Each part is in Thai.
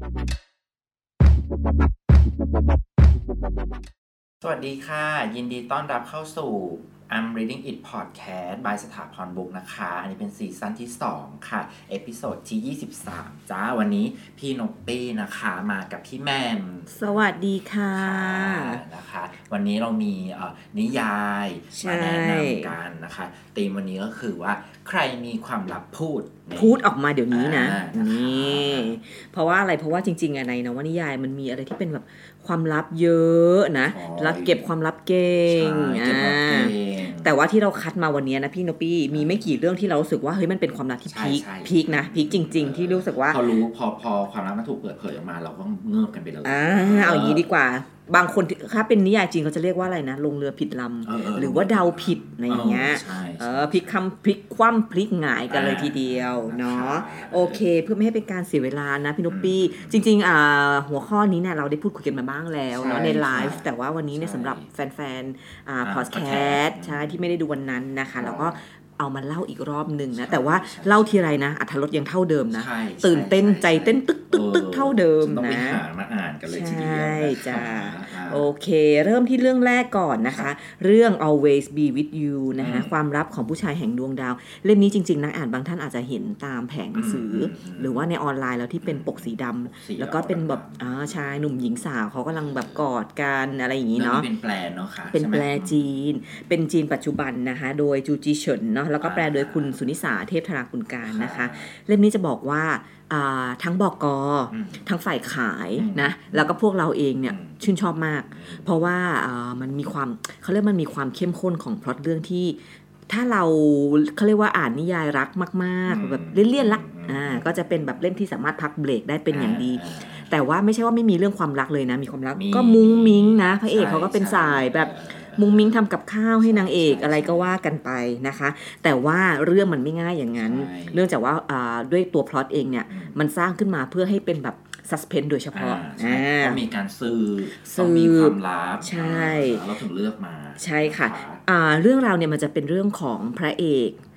สวัสดีค่ะ ยินดีต้อนรับเข้าสู่ I'm Reading It Podcast by สถาพรบุ๊คส์นะคะ อันนี้เป็น season ที่ 2 ค่ะ episode ที่ 23 จ้า วันนี้พี่นกปี้นะคะมากับพี่แมม สวัสดีค่ะนะคะ วันนี้เรามีเอ่อนิยายใช่มาแนะนำกันนะคะธีมวันนี้ก็คือว่าใครมีความลับพูดนี่พูดออกมาเดี๋ยวนี้นะอ่านะคะนี่เพราะว่าอะไรเพราะว่าจริงๆอะในนวนิยายมันมีอะไรที่เป็นแบบความลับเยอะนะอ๋อแล้วเก็บความลับเก่งใช่เก็บความเก่งอ่า แต่ว่าที่เราคัดมาวันนี้นะพี่โนปี้มีไม่กี่เรื่องที่เรารู้สึกว่าเฮ้ยมันเป็นความลับที่ใช่พีคใช่พีคนะพีคจริง ๆ ที่รู้สึกว่าพอรู้พอพอความลับมันถูกเปิดเผยออกมาเราก็เงิบกันไปเลยอ่าเอาอย่างนี้ดีกว่า บางคนถ้าเป็นนิยายจริงเขาจะเรียกว่าอะไรนะ ลงเรือผิดลำเออเออหรือว่าเดาผิดอะไรอย่างเงี้ยใช่เออพลิกคำพลิกคว่ำพลิกหงายกันเลยทีเดียวเนาะโอเค เพื่อไม่ให้เป็นการเสียเวลานะพี่นุปปี้จริงๆอ่าหัวข้อนี้เนี่ยเราได้พูดคุยกันมาบ้างแล้วเนาะใช่ในไลฟ์ใช่แต่ว่าวันนี้เนี่ยใช่สำหรับแฟนๆอ่าอ่าพอดแคส podcast ต์ใช่ที่ไม่ได้ดูวันนั้นนะคะแล้วก็ เอามาเล่าอีกรอบหนึ่งนะใช่แต่ว่าใช่เล่าทีไรนะอัธรสยังเท่าเดิมนะใช่ตื่นเต้นช่ใจเต้นตึกตึกตึกเท่าเดิมต้องไปนะหามาอ่านกันเลยทีเดียวใช่นะคะจ้ะอ่า โอเค เริ่มที่เรื่องแรกก่อนนะคะ เรื่อง always be with you นะคะอืมความลับของผู้ชายแห่งดวงดาว เล่มนี้จริง ๆ นักอ่านบางท่านอาจจะเห็นตามแผงหนังสืออมอืมหรือว่าในออนไลน์แล้วที่เป็นปกสีดำสีแล้วก็เป็นแบบอ่าชายหนุ่มหญิงสาวเขากำลังแบบกอดกันอะไรอย่างนี้เรื่องเนาะนี้เป็นแปลเนาะค่ะเป็นใช่ไหมแปลจีน เป็นจีนปัจจุบันนะคะ โดยจูจีเฉินเนาะแล้วก็แปลโดยคุณสุนิสาเทพธราคุณการนะคะ เล่มนี้จะบอกว่าอ่า ทั้งบอกกออืมทั้งฝ่ายขายอืมนะแล้วก็พวกเราเองเนี่ยอืมชื่นชอบมาก เพราะว่าอ่ามันมีความเขาเรียกมันมีความเข้มข้นของพล็อตเรื่องที่ถ้าเราเขาเรียกว่าอ่านนิยายรักมากอืมๆแบบเลี่ยนๆละอืมอ่าก็จะเป็นแบบเล่มที่สามารถพักเบรกได้เป็นอย่างดีอ่าแต่ว่าไม่ใช่ว่าไม่มีเรื่องความรักเลยนะ มีความรักมีก็มุ้งมิ้งนะ พระเอกใช่เขาก็เป็นใช่สายแบบเออ มุ้งมิ้งทำกับข้าวให้นางเอกใช่อะไรก็ว่ากันไปนะคะ แต่ว่าเรื่องมันไม่ง่ายอย่างนั้นใช่เนื่องจากว่าอ่าด้วยตัวพล็อตเองเนี่ยอืมมันสร้างขึ้นมาเพื่อให้เป็นแบบ suspense โดยเฉพาะอ่าใช่อ่าต้องมีการสืบสืบต้องมีความลับใช่อ่าเราถึงเลือกมา ใช่ค่ะอ่าเรื่องราวเนี่ยมันจะเป็นเรื่องของพระเอกอ่า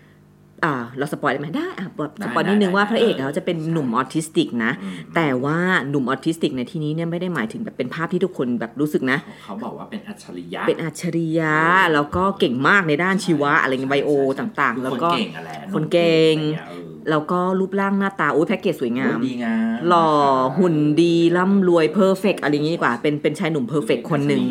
เรา spoil ได้ไหมได้อะบอกได้ spoil นิดนึงได้ว่าได้พระเอกเออเขาจะเป็นหนุ่มออทิสติกนะอืมแต่ว่าหนุ่มออทิสติกในที่นี้เนี่ยไม่ได้หมายถึงแบบเป็นภาพที่ทุกคนแบบรู้สึกนะ เขาบอกว่าเป็นอัจฉริยะ เป็นอัจฉริยะ แล้วก็เก่งมากในด้านชีวะอะไรเงี้ย bio ต่างๆ แล้วก็คนเก่งอะแหละคนเก่งอะไรเงี้ยเออแล้วก็รูปร่างหน้าตาโอ้ยแพ็กเกจสวยงามดีงามหล่อหุ่นดีร่ำรวย perfect อะไรอย่างนี้ดีกว่า เป็นเป็นชายหนุ่ม perfect คนหนึ่ง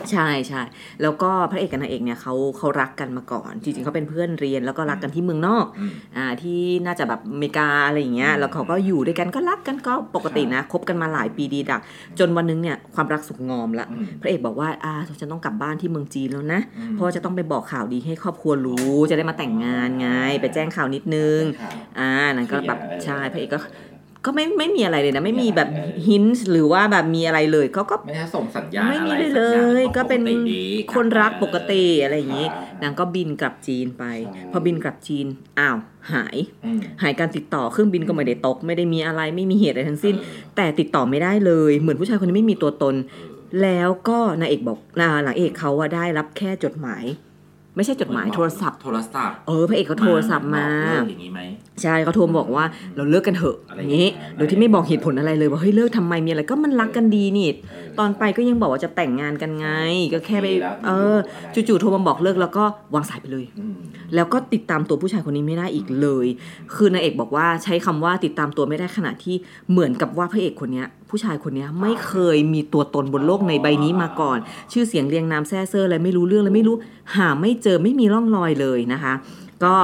อัจฉริยะอะแหละเออใช่ใช่แล้วก็พระเอกกับนางเอกเนี่ยเขาเขารักกันมาก่อน จริงๆเขาเป็นเพื่อนเรียนแล้วก็รักกันที่เมืองนอกอืมอ่าที่น่าจะแบบอเมริกาอะไรอย่างเงี้ยอืมแล้วเขาก็อยู่ด้วยกันก็รักกันก็ปกตินะคบกันมาหลายปีดีดัก จนวันนึงเนี่ยความรักสุกงอมละอืมพระเอกบอกว่าอ่าฉันต้องกลับบ้านที่เมืองจีนแล้วนะอืมเพราะว่าจะต้องไปบอกข่าวดีให้ครอบครัวรู้จะได้มาแต่งงานไง ไปแจ้งข่าวนิดนึงข่าวอ่านั่นก็แบบเคลียร์ใช่พระเอกก็ ก็ไม่ไม่มีอะไรเลยนะไม่มีแบบเออฮินส์หรือว่าแบบมีอะไรเลยเขาก็ไม่ได้ส่งสัญญาณไม่มีอะไรเลยสัญญาณก็เป็นปกติดีคนรักปกติอะไรอย่างนี้ครับนางก็บินกลับจีนไปใช่พอบินกลับจีนอ้าวหายอืมหายการติดต่อเครื่องบินก็ไม่ได้ตก ไม่ได้มีอะไรไม่มีเหตุอะไรทั้งสิ้นเออแต่ติดต่อไม่ได้เลย เหมือนผู้ชายคนนี้ไม่มีตัวตนเออแล้วก็นางเอกบอกนางเอกเขาว่าได้รับแค่จดหมาย ไม่ใช่จดหมายโทรศัพท์ โทรศัพท์ เออพระเอกเขาโทรศัพท์มาบอกเลิกอย่างนี้ไหมใช่เขาโทรมาบอกว่าเราเลิกกันเถอะอะไรอย่างนี้อย่างเงี้ยโดยที่ไม่บอกเหตุผลอะไรเลยว่าเฮ้ยเลิกทำไมมีอะไรก็มันรักกันดีนี่เออตอนไปก็ยังบอกว่าจะแต่งงานกันไง ก็แค่ไปดีแล้วเออดีแล้วจู่ๆโทรมาบอกเลิกแล้วก็วางสายไปเลยอืมแล้วก็ติดตามตัวผู้ชายคนนี้ไม่ได้อีกเลย คือนางเอกบอกว่าใช้คำว่าติดตามตัวไม่ได้ขณะที่เหมือนกับว่าพระเอกคนเนี้ย ผู้ชายคนนี้ไม่เคยมีตัวตนบนโลกในใบนี้มาก่อน ชื่อเสียงเรียงนามแซ่เซอร์อะไรไม่รู้เรื่องเลยไม่รู้ หาไม่เจอไม่มีร่องรอยเลยนะคะ ก็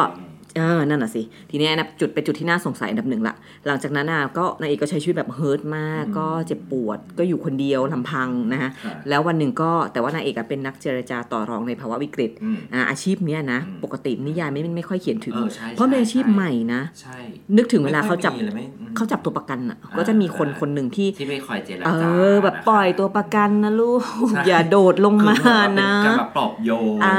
เออนั่นน่ะสิ ทีเนี้ยนะจุดเป็นจุดที่น่าสงสัยอันดับหนึ่งละ หลังจากนั้นอะก็นางเอกก็ใช้ชีวิตแบบเฮิร์ตมากอืมก็เจ็บปวด ก็อยู่คนเดียวลำพังนะคะค่ะแล้ววันหนึ่งก็แต่ว่านางเอกอะเป็นนักเจรจาต่อรองในภาวะวิกฤตอืมอ่าอาชีพเนี้ยนะอืมปกตินิยายไม่ไม่ค่อยเขียนถึงเออใช่เพราะเป็นอาชีพใช่ใหม่นะใช่นึกถึงเวลาเขาจับไม่ค่อยมีลยไหมอืมเขาจับตัวประกันอะอ่าก็จะมีคนคนหนึ่งที่ที่ไม่คอยเจรเอจาอแบบปล่อยตัวประกันนะลูกใช่อย่าโดดลงมาคือแบบนะเป็นการแบบปลอบโยนอ่า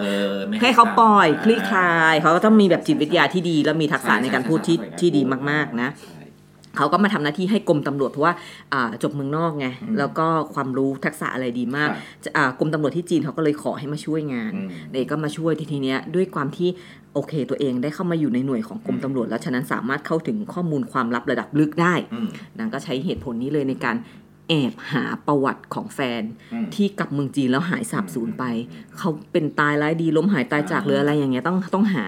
เออไม่ให้เขาปล่อยตมคลี่คลายเขาก็ต้องมีแบบจิตวิทยาที่ดี แล้วมีทักษะในการพูดที่ใช่ใช่ที่ดีมากๆนะใช่เขาก็มาทำหน้าที่ให้กรมตำรวจเพราะว่าอ่าจบเมืองนอกไงอืมแล้วก็ความรู้ทักษะอะไรดีมากครับจะอ่ากรมตำรวจที่จีนเขาก็เลยขอให้มาช่วยงานอืมเด็กก็มาช่วยทีทีเนี้ยด้วยความที่โอเค ตัวเองได้เข้ามาอยู่ในหน่วยของกรมตำรวจ แล้วฉะนั้นสามารถเข้าถึงข้อมูลความลับระดับลึกได้อืมนางก็ใช้เหตุผลนี้เลยในการ แอบหาประวัติของแฟนอืมที่กลับเมืองจีนแล้วหายสาบสูญไป เขาเป็นตายร้ายดีล้มหายตายจากหรืออะไรอย่างเงี้ยต้องต้องหา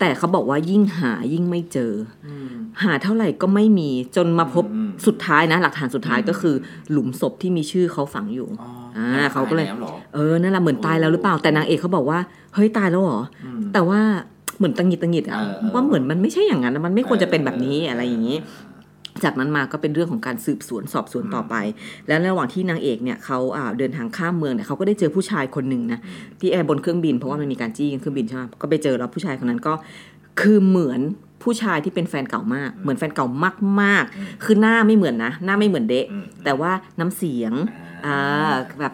แต่เขาบอกว่ายิ่งหายิ่งไม่เจออืมหาเท่าไหร่ก็ไม่มีจนมาพบอืมสุดท้ายนะ หลักฐานสุดท้ายอืมก็คือ หลุมศพที่มีชื่อเขาฝังอยู่อ๋ออ่าอ่เขาก็เลยตแวหรอเออนั่นแหละเหมือนตายแล้วหรือเปล่าแต่นางเอกเขาบอกว่าเฮ้ยตายแล้วเหรออืมแต่ว่าเหมือนตังหงิดตังหงิดอะเออเออว่าเหมือนมันไม่ใช่อย่างนั้นนะมันไม่ควรจะเป็นแบบนี้เอะไรอย่างนี้ จากนั้นมาก็เป็นเรื่องของการสืบสวนสอบสวนต่อไป แล้วระหว่างที่นางเอกเนี่ยเขาอ่าเดินทางข้ามเมืองเนี่ยเขาก็ได้เจอผู้ชายคนหนึ่งนะที่แอร์บนเครื่องบินเพราะว่ามันมีการจี้กันเครื่องบินใช่ไหมก็ไปเจอแล้วผู้ชายคนนั้นก็คือเหมือนผู้ชายที่เป็นแฟนเก่ามาก เหมือนแฟนเก่ามากๆ คือหน้าไม่เหมือนนะ หน้าไม่เหมือนเดะอืมแต่ว่าน้ำเสียงอ่าอ่าแบบ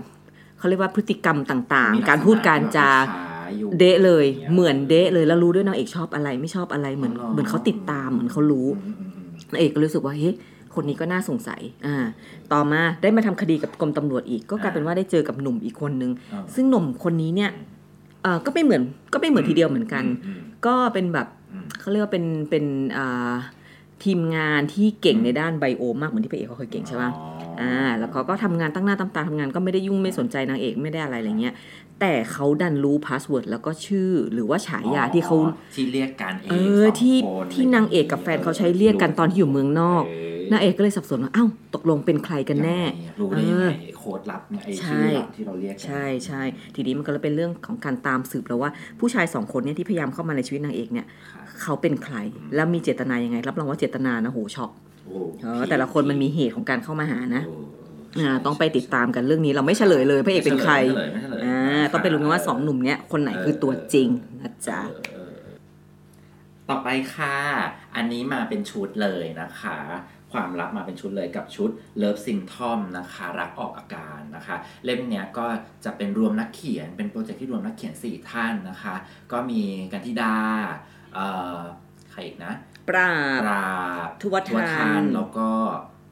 เขาเรียกว่าพฤติกรรมต่างมีลักษณะๆการพูดการจาคล้ายๆอยู่เดะเลยอย่างเงี้ยเหมือนเดะเลยแล้วรู้ด้วยนางเอกชอบอะไรไม่ชอบอะไรเหมือนอ๋อเหมือนเขาติดตามเหมือนเขารู้อืมอืมอืม นางเอกก็รู้สึกว่าเฮ้ยคนนี้ก็น่าสงสัย อ่า ต่อมาได้มาทำคดีกับกรมตำรวจอีก ก็กลายเป็นว่าได้เจอกับหนุ่มอีกคนนึงอ่าซึ่งหนุ่มคนนี้เนี่ยเอ่อก็ไม่เหมือน ก็ไม่เหมือนทีเดียวเหมือนกันอืมก็เป็นแบบอืมเขาเรียกว่าเป็น เป็นอ่าทีมงานที่เก่งในด้าน bio มากเหมือนที่พระเอกเขาเคยเก่งใช่ปะอ๋ออ่า แล้วเขาก็ทำงานตั้งหน้าตั้งตาทำงานก็ไม่ได้ยุ่งไม่สนใจนางเอกไม่ได้อะไรอะไรเงี้ย แต่เขาดันรู้ password แล้วก็ชื่อหรือว่าฉายาที่เขาที่เรียกกันเองเออสงที่คนที่นางเอกกับแฟนเขาใช้เรียกกันตอนที่อยู่เมืองนอกนางเอกก็เลยสับสนว่าอ้าวตกลงเป็นใครกันแน่ยังไงรู้ได้ยังไงเออโค้ดลับเนี่ยไอ้ใช่ชื่อลับที่เราเรียกกันใช่ใช่ทีนี้มันก็เลยเป็นเรื่องของการตามสืบแล้วว่าผู้ชายสองคนเนี่ยที่พยายามเข้ามาในชีวิตนางเอกเนี่ยค่ะเขาเป็นใครแล้วมีเจตนายังไง รับรองว่าเจตนานะโหช็อกโอ้เออแต่ละคนมันมีเหตุของการเข้ามาหานะโอ้อ่าต้องไปติดตามกันเรื่องนี้เราไม่เฉลยเลยพระเอกเป็นใคร ไม่ฉลยไม่เฉลยอ่าต้องไปรู้กันว่าสองหนุ่มเนี้ยคนไหนคือตัวจริงนะจ๊ะเออเออเออต่อไปค่ะ อันนี้มาเป็นชุดเลยนะคะ ความลับมาเป็นชุดเลยกับชุด Love Symptom นะคะ รักออกอาการนะคะ เล่มเนี้ยก็จะเป็นรวมนักเขียน เป็นโปรเจกต์ที่รวมนักเขียน 4 ท่านนะคะ ก็มีกันธิดา เอ่อ ใครอีกนะ ปราบปราบทวัฒน์ทานแล้วก็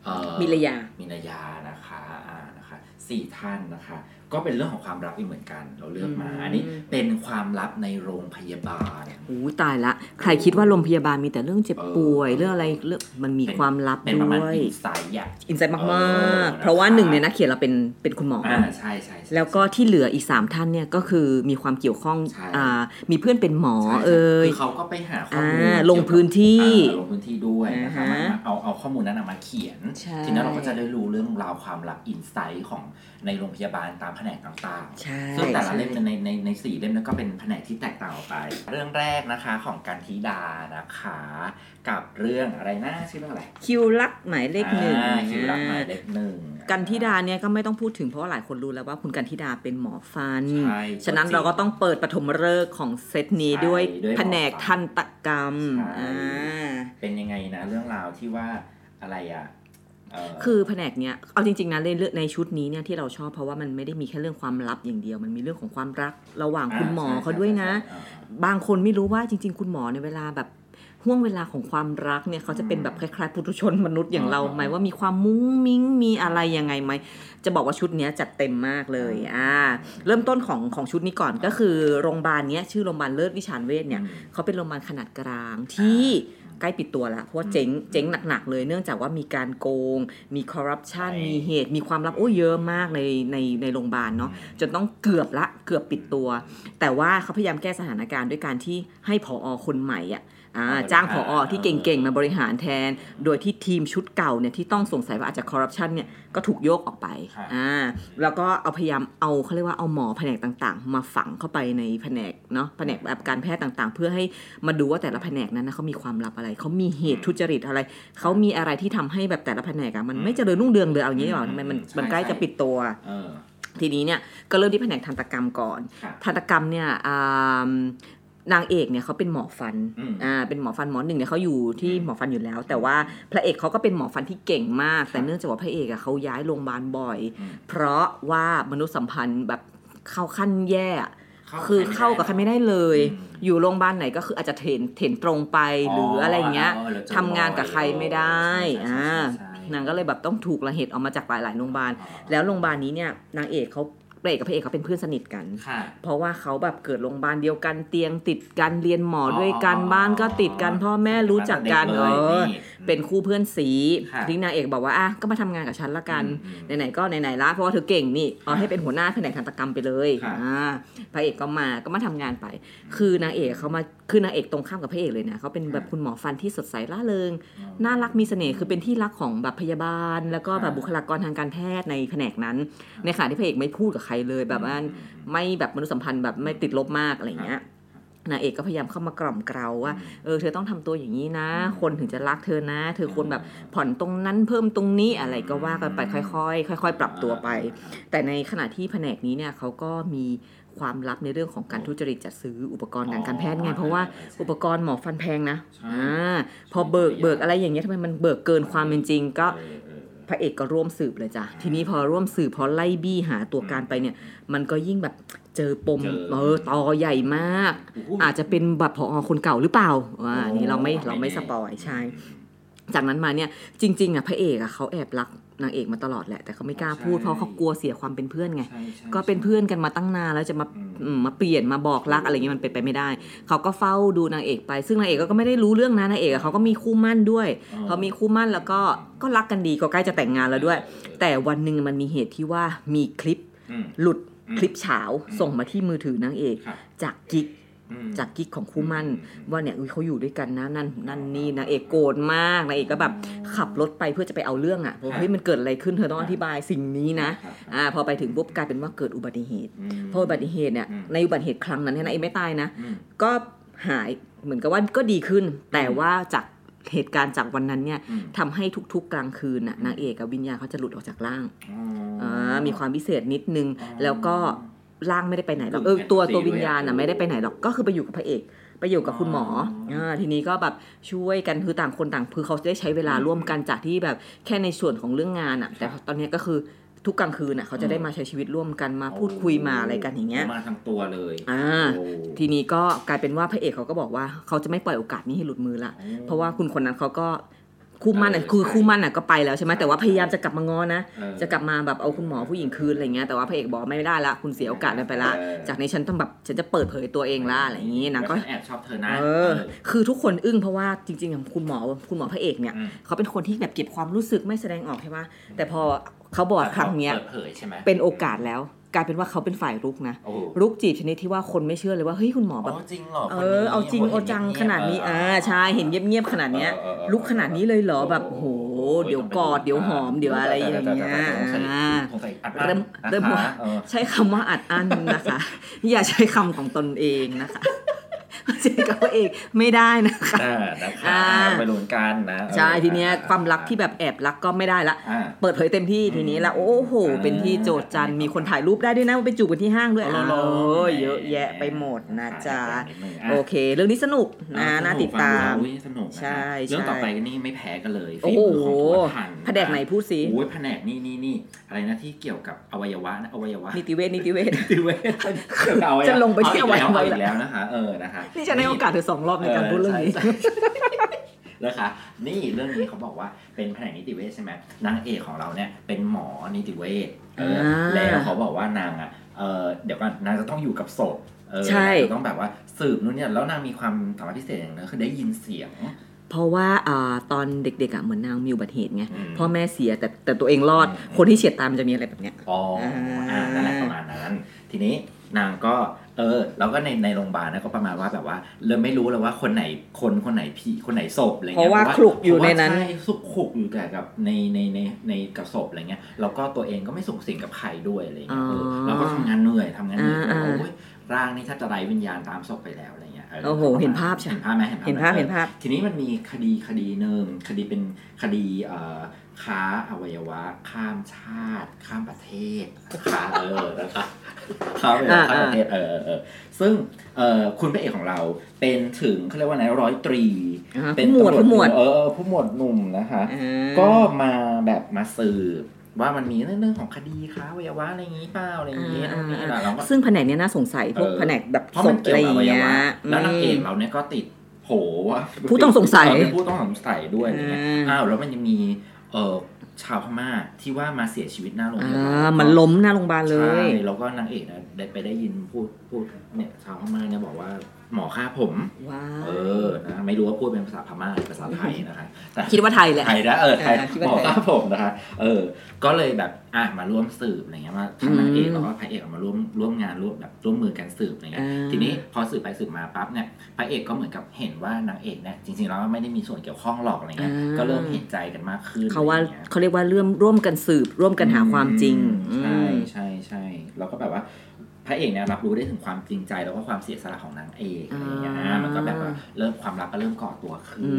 เอ่อมิลยามินายานะคะ อ่า นะคะสี่ท่านนะคะ ก็เป็นเรื่องของความลับอีกเหมือนกัน เราเลือกมาอืมอันนี้เป็นความลับในโรงพยาบาลอู้ตายละ ใครคิดว่าโรงพยาบาลมีแต่เรื่องเจ็บป่วยเออเรื่องอะไรเรื่องมันมีความลับเป็นด้ประมาณวยอินไซต์อะอินไซต์มากเออๆเพราะว่าหนึ่งในนักเขียนเราเป็นเป็นคุณหมอออ่าใช่ใช่ใช่แล้วก็ที่เหลืออีกสามท่านเนี่ยก็คือมีความเกี่ยวข้องใช่อ่ามีเพื่อนเป็นหมอใช่ใช่เอ่ยคือเขาก็ไปหาข้อมูลอ่าเกี่ยวกับลงพื้นที่อ่าลงพื้นที่ด้วยนะคะอ่าฮะมาเอาเอาข้อมูลนั้นนะมาเขียนใช่ทีนั้นเราก็จะได้รู้เรื่องราวความลับอินไซต์ของ ในโรงพยาบาลตามแผนกต่างๆใช่ซึ่งแต่ละเล่มใช่ในในในสี่เล่มนั้นก็เป็นแผนกที่แตกต่างออกไป เรื่องแรกนะคะของการธิดานะคะ กับเรื่องอะไรนะชื่อเรื่องอะไร คิวลักหมายเลขหนึ่งอ่าคิวรักหมายเลขหนึ่งกันธิดาเนี่ยก็ไม่ต้องพูดถึงเพราะว่าหลายคนรู้แล้วว่าคุณกันธิดาเป็นหมอฟันใช่ฉะนั้นตัวจริงเราก็ต้องเปิดปฐมฤกษ์ของเซตนี้ใช่ด้วยด้วยหมอแผนกทันตกรรมใช่อ่าเป็นยังไงนะเรื่องราวที่ว่าอะไรอะเคือแผนกเนี้ยเอาจริงๆนะในเรื่องในชุดนี้เนี่ยที่เราชอบเพราะว่ามันไม่ได้มีแค่เรื่องความลับอย่างเดียว มันมีเรื่องของความรักระหว่างคุณหมอเขาด้วยนะใช่ใช่ใช่บางคนไม่รู้ว่าจริง ๆ คุณหมอในเวลาแบบห่วงเวลาของความรักเนี่ยเขาจะเป็นแบบคล้ายๆ ปุถุชนมนุษย์อย่างเราไหมว่ามีความมุ้งมิ้งมีอะไรยังไงไหมจะบอกว่าชุดเนี้ยจัดเต็มมากเลยอ่าเริ่มต้นของของชุดนี้ก่อนก็คือโรงพยาบาลเนี้ยชื่อโรงพยาบาลเลิศวิชาญเวชเนี่ยเขาเป็นโรงพยาบาลขนาดกลางที่ ใกล้ปิดตัวแล้ว เพราะว่าเจ๊งเจ๊งหนักๆเลยเนื่องจากว่ามีการโกง มีคอร์รัปชันใช่มีเหตุ มีความลับโอ้เยอะมากในในในโรงพยาบาลเนาะจนต้องเกือบละเกือบปิดตัว แต่ว่าเขาพยายามแก้สถานการณ์ด้วยการที่ให้ผอคนใหม่อะอ่า จ้างผอที่เก่งๆ มาบริหารแทน โดยที่ทีมชุดเก่าเนี่ยที่ต้องสงสัยว่าอาจจะคอร์รัปชันเนี่ยก็ถูกโยกออกไปครับอ่าแล้วก็เอาพยายามเอาเขาเรียกว่าเอาหมอแผนกต่างๆ มาฝังเข้าไปในแผนกเนาะแผนกแบบการแพทย์ต่างๆ เพื่อให้มาดูว่าแต่ละแผนกนั้นนะเขามีความลับอะไรเขามีเหตุทุจริตอะไรเขามีอะไรที่ทำให้แบบแต่ละแผนกอะมันไม่เจริญรุ่งเรืองเลยเอาอย่างนี้ดีกว่าทำไมมันมันใกล้จะปิดตัวเออทีนี้เนี่ยก็เริ่มที่แผนกทันตกรรมก่อนครับทันตกรรมเนี่ยอ่า นางเอกเนี่ยเขาเป็นหมอฟันอืมอ่า เป็นหมอฟันหมอหนึ่งเนี่ยเขาอยู่ที่หมอฟันอยู่แล้ว แต่ว่าพระเอกเขาก็เป็นหมอฟันที่เก่งมาก แต่เนื่องจากว่าพระเอกอะเขาย้ายโรงพยาบาลบ่อยอืมเพราะว่ามนุษยสัมพันธ์แบบเข้าขั้นแย่อะคือเข้ากับใครไม่ได้เลยอืมอยู่โรงพยาบาลไหนก็คืออาจจะเถนเถนตรงไปหรืออะไรอย่างเงี้ยหรือจะทำงานกับใครไม่ได้ใช่ใช่อ่าใช่นางก็เลยแบบต้องถูกระเหตุออกมาจากหลายๆโรงพยาบาลอ๋อแล้วโรงพยาบาลนี้เนี่ยนางเอกเขา พระเอกกับพระเอกเขาเป็นเพื่อนสนิทกันค่ะเพราะว่าเขาแบบเกิดโรงพยาบาลเดียวกันเตียงติดกันเรียนหมอด้วยกันอ๋อบ้านก็ติดกันพ่อแม่รู้จักกันตั้งเอแต่ด็อลยเป็นคู่เพื่อนสีค่ะที่นางเอกบอกว่าอะก็มาทำงานกับฉันละกันอืมอืมไหนๆก็ไหนๆละเพราะว่าเธอเก่งนี่เอาค่ะให้เป็นหัวหน้าแผนกทันตกรรมไปเลยค่ะอ่าพระเอกก็มาก็มาทำงานไป คือนางเอกเขามาคือนางเอกตรงข้ามกับพระเอกเลยนะเขาเป็นแบบคุณหมอฟันที่สดใสร่าเริงน่ารักมีเสน่ห์คือเป็นที่รักของแบบพยาบาล แล้วก็แบบบุคลากรทางการแพทย์ในแผนกนั้นในขณะที่พระเอกไม่พูดกับใครเลยแบบว่าไม่แบบมนุษยสัมพันธ์แบบไม่ติดลบมากอะไรอย่างเงี้ยนางเอกก็พยายามเข้ามากล่อมเกลาว่าเออเธอต้องทำตัวอย่างนี้นะ คนถึงจะรักเธอนะ เธอควรแบบผ่อนตรงนั้นเพิ่มตรงนี้อะไรก็ว่ากันไปค่อยๆค่อย ๆ ปรับตัวไป แต่ในขณะที่แผนกนี้เนี่ยเขาก็มีความลับในเรื่องของการทุจริตจัดซื้ออุปกรณ์ทางการแพทย์ไง เพราะว่าอุปกรณ์หมอฟันแพงนะใช่อ่าพอเบิกเบิกอะไรอย่างเงี้ยทำไมมันเบิกเกินความเป็นจริงก็เออเออ พระเอกก็ร่วมสืบเลยจ้ะทีนี้พอร่วมสืบพอไล่บี้หาตัวการไปเนี่ย มันก็ยิ่งแบบเจอปมเจอเออตอใหญ่มาก อาจจะเป็นแบบพอคนเก่าหรือเปล่าอ่าโอ้นี่เราไม่ไม่เราไม่แน่สปอยใช่ จากนั้นมาเนี่ยจริง ๆอะพระเอกอะเขาแอบรัก นางเอกมาตลอดแหละ แต่เขาไม่กล้าพูดเพราะเขากลัวเสียความเป็นเพื่อนไงใช่ใช่ก็เป็นเพื่อนกันมาตั้งนานแล้วจะมาอืมอืมมาเปลี่ยนมาบอกรักอะไรเงี้ยมันเป็นไปไม่ได้ เขาก็เฝ้าดูนางเอกไป ซึ่งนางเอกก็ไม่ได้รู้เรื่องนะนางเอกอะเขาก็มีคู่มั่นด้วยพอมีคู่มั่นแล้วก็ก็รักกันดีก็ใกล้จะแต่งงานแล้วด้วย แต่วันหนึ่งมันมีเหตุที่ว่ามีคลิปอืมหลุดอืมคลิปเฉาส่งมาที่มือถือนางเอกครับจากกิ๊กอืม จากกิ๊กของคู่มั่นอืมว่าเนี่ยอุ๊ยเขาอยู่ด้วยกันนะนั่นนั่นนี่นางเอกโกรธมากนางเอกก็แบบขับรถไปเพื่อจะไปเอาเรื่องอะบอกเฮ้ยมันเกิดอะไรขึ้นเธอต้องอธิบายสิ่งนี้นะครับอ่าพอไปถึงปุ๊บกลายเป็นว่าเกิดอุบัติเหตุอืมเพราะอุบัติเหตุเนี่ยอืมในอุบัติเหตุครั้งนั้นเนี่ยนางเอกไม่ตายนะอืมก็หายเหมือนกับว่าก็ดีขึ้น แต่ว่าจากเหตุการณ์จากวันนั้นเนี่ยอืมทำให้ทุกๆกลางคืนน่ะนางเอกกับวิญญาณเขาจะหลุดออกจากร่างอ๋ออ่ามีความพิเศษนิดนึงอ๋อแล้วก็ ร่างไม่ได้ไปไหนหรอกคือเออตัวแอนตี้ตัววิญญาณน่ะเลยอะไม่ได้ไปไหนหรอกก็คือไปอยู่กับพระเอก ไปอยู่กับคุณหมออ๋ออ่าทีนี้ก็แบบช่วยกันคือต่างคนต่างคือเขาได้ใช้เวลาร่วมกันจากที่แบบแค่ในส่วนของเรื่องงานอะ แต่ตอนเนี้ยก็คือทุกกลางคืนอะเขาจะได้มาใช้ชีวิตร่วมกันมาพูดคุยมาอะไรกันอย่างเงี้ยมาทั้งตัวเลยอ่าโอ้ทีนี้ก็กลายเป็นว่าพระเอกเขาก็บอกว่าเขาจะไม่ปล่อยโอกาสนี้ให้หลุดมือละเพราะว่าคุณคนนั้นเขาก็ คู่มั่นอะเออคือใช่คู่มั่นอะก็ไปแล้วใช่ไหมแต่ว่าพยายามจะกลับมางอนะเออจะกลับมาแบบเอาคุณหมอผู้หญิงคืนอะไรเงี้ยแต่ว่าพระเอกบอกไม่ได้ละคุณเสียโอกาสนั้นไปละเออจากนี้ฉันต้องแบบฉันจะเปิดเผยตัวเองละอะไรอย่างงี้นางก็แล้วฉัแอบชอบเธอนะเออคือทุกคนอึ้งเพราะว่าจริงๆอะคุณหมอคุณหมอพระเอกเนี่ยอืมเขาเป็นคนที่แบบเก็บความรู้สึกไม่แสดงออกใช่ไหมแต่พอเขาบอกครั้งเนี้ยเปิดเผยใช่ไหมเป็นโอกาสแล้วกลายเป็นว่าเขาเป็นฝ่ายรุกนะโอ้โหรุกจีบชนิดที่ว่าคนไม่เชื่อเลยว่าเฮ้ยคุณหมอแบบอ๋อจริงเหรอเอคนนี้อเอาจริงโโหเอาจังห็ขนาดนี้เงียบๆอ่าใช่เห็นเงียบๆขนาดเนี้ยเออเออเออลุกขนาดนี้เลยเหรอแบบโอ้โหเดี๋ยวกอดเดี๋ยวหอมเดี๋ยวอะไรอย่างเงี้ยสงสัยอ่าสงสัยอัดเริ่มอั้นเริ่มนะคะเออใช้คำว่าอัดอั้นนะคะ อย่าใช้คำของตนเองนะคะ ใช้คำว่าเองไม่ได้นะคะอ่านะคะอ่าไปลุ้นกันนะใช่เออทีเนี้ยความรักที่แบบแอบรักก็ไม่ได้ละอ่าเปิดเผยเต็มที่ทีนี้ละโอ้โหอ่าเป็นที่โจทย์จันทร์มีคนถ่ายรูปได้ด้วยนะว่าไปจูบกันที่ห้างด้วยอ๋อเอเหรออเยอะแยะไปหมดนะจ๊ะนิดนึงะโอเค เรื่องนี้สนุกนะน่าติดตามฟังดูแล้วอุ๊ยสนุกนะใช่เรื่องใช่ต่อไปนี่ไม่แพ้กันเลยโอ้โหฝีมืของทวดพันธุ์แผนกไหนพูดสิโอ้ยแผนกนี่นี่นี่อะไรนะที่เกี่ยวกับอวัยวะนะอวัยวะนิติเวชนิติเวชติเวชเกี่ยวกับอวัยวจะลงไปที่เอาอีกแล้วอวัยวะเอาอีกแล้วนะคะเออนะคะนี่ฉันให้โอกาสเธอสองรอบในการพูดเรื่องนี้ใช่ใช่นะคะนี่เรื่องนี้เขาบอกว่าเป็นแผนกนิติเวชใช่ไหมนางเอกของเราเนี่ยเป็นหมอนิติเวชเอออ่าแล้วเขาบอกว่านางอะเออเดี๋ยวก่อนนางจะต้องอยู่กับศพเออใช่จะต้องแบบว่าสืบนู่นเนี่ยแล้วนางมีความสามารถพิเศษอย่างหนึงคือได้ยินเสียง เพราะว่าอ่าตอนเด็กๆอะเหมือนนางมีอุบัติเหตุไงอืมพ่อแม่เสียแต่แต่ตัวเองรอดอืมคนที่เฉียดตามมันจะมีอะไรแบบเนี้ยอ๋ออ่านั่นแหละประมาณนั้น ทีนี้นางก็ เออแล้วก็ในในโรงพยาบาลนะก็ประมาณว่าแบบว่าเริ่มไม่รู้แล้วว่าคนไหนคนคนไหนผีคนไหนศพอะไรเงี้ยเพราะว่าคลุกอยู่ในนั้นเพราะว่าใช่สุกคลุกอยู่แต่กับในในในในกับศพอะไรเงี้ยแล้วก็ตัวเองก็ไม่สุขสิงกับใครด้วยอะไรเงี้ยเออเราก็ทำงานเหนื่อยทำงานเหนื่อยอ่าโอ้ยร่างนี่ถ้าจะไร้วิญญาณตามศพไปแล้วอะไรเงี้ยโอ้โหเห็นภาพใช่เห็นภาพไหมเห็นภาพไหมเห็นภาพ ทีนี้มันมีคดีคดีหนึ่งคดีเป็นคดีเอ่อ ค้าอวัยวะ ข้ามชาติ ข้ามประเทศค้าเออนะคะค้าอวัยวะข้ามประเทศเออเออเออซึ่งเอ่อคุณพระเอกของเราเป็นถึงเขาเรียกว่าไงร้อยตรีอ่าเป็นผู้หมวดตำรจผู้หมวดเออเออผู้หมวดหนุ่มนะคะอ่าก็มาแบบมาสืบว่ามันมีเรื่องของคดีค้าอวัยวะอะไรอย่างนี้เปล่าอะไรอย่างนี้อ่านู่นนี่อ่านั่นเราก็ซึ่งแผนกเนี้ยน่าสงสัยพวกเออแผนกแบบเพราะศมันพเกี่อะยวไรกับอวัยอย่างเงี้ยวะแล้วนางเอกอืมเราเนี่ยก็ติดโผว่าผู้ต้องสงสัยเออเป็นผู้ต้องสงสัยด้วยอะไรเงี้ยอ่าอ้าวแล้วมันยังมี เออชาวพม่าที่ว่ามาเสียชีวิตหน้าโรงพอ่ยาบาลามันล้มหน้าโรงพยาบาลเลใช่ยแล้วก็นางเอกนะได้ไปได้ยินพูดพูดเนี่ยชาวพม่าเนี่ยบอกว่า หมอฆ่าผมว้าเออนะไม่รู้ว่าพูดเป็นภาษาพม่าหรือภาษาไทยนะคะแต่คิดว่าไทยแหละไทยนะเออไทยอ่าคิดหว่ามอไทยฆ่าผมนะคะเออ ก็เลยแบบอะมาร่วมสืบอะไรเงี้ยว่าทั้งนางเอกอืมแล้วก็พระเอกมาร่วมร่วมงานร่วมแบบร่วมมือกันสืบอะไรเงี้ยอ่าทีนี้พอสืบไปสืบมาปั๊บเนี่ยพระเอกก็เหมือนกับเห็นว่านางเอกเนี่ยจริงๆแล้วไม่ได้มีส่วนเกี่ยวข้องหรอกอะไรเงี้ยอ่าก็เริ่มเห็นใจกันมากขึ้นเขาว่าอะไรงี้ยเขาเรียกว่าเรื่องร่วมกันสืบร่วมกันหาความจริงอืมใช่อืมใช่ใช่แล้วก็แบบว่า พระเอกเนี่ยรับรู้ได้ถึงความจริงใจแล้วก็ความเสียสละของนางเอกอะไรอย่างเงี้ยอ่ามัมันก็แบบว่าเริ่มความรักก็เริ่มก่อตัวขึ้นอื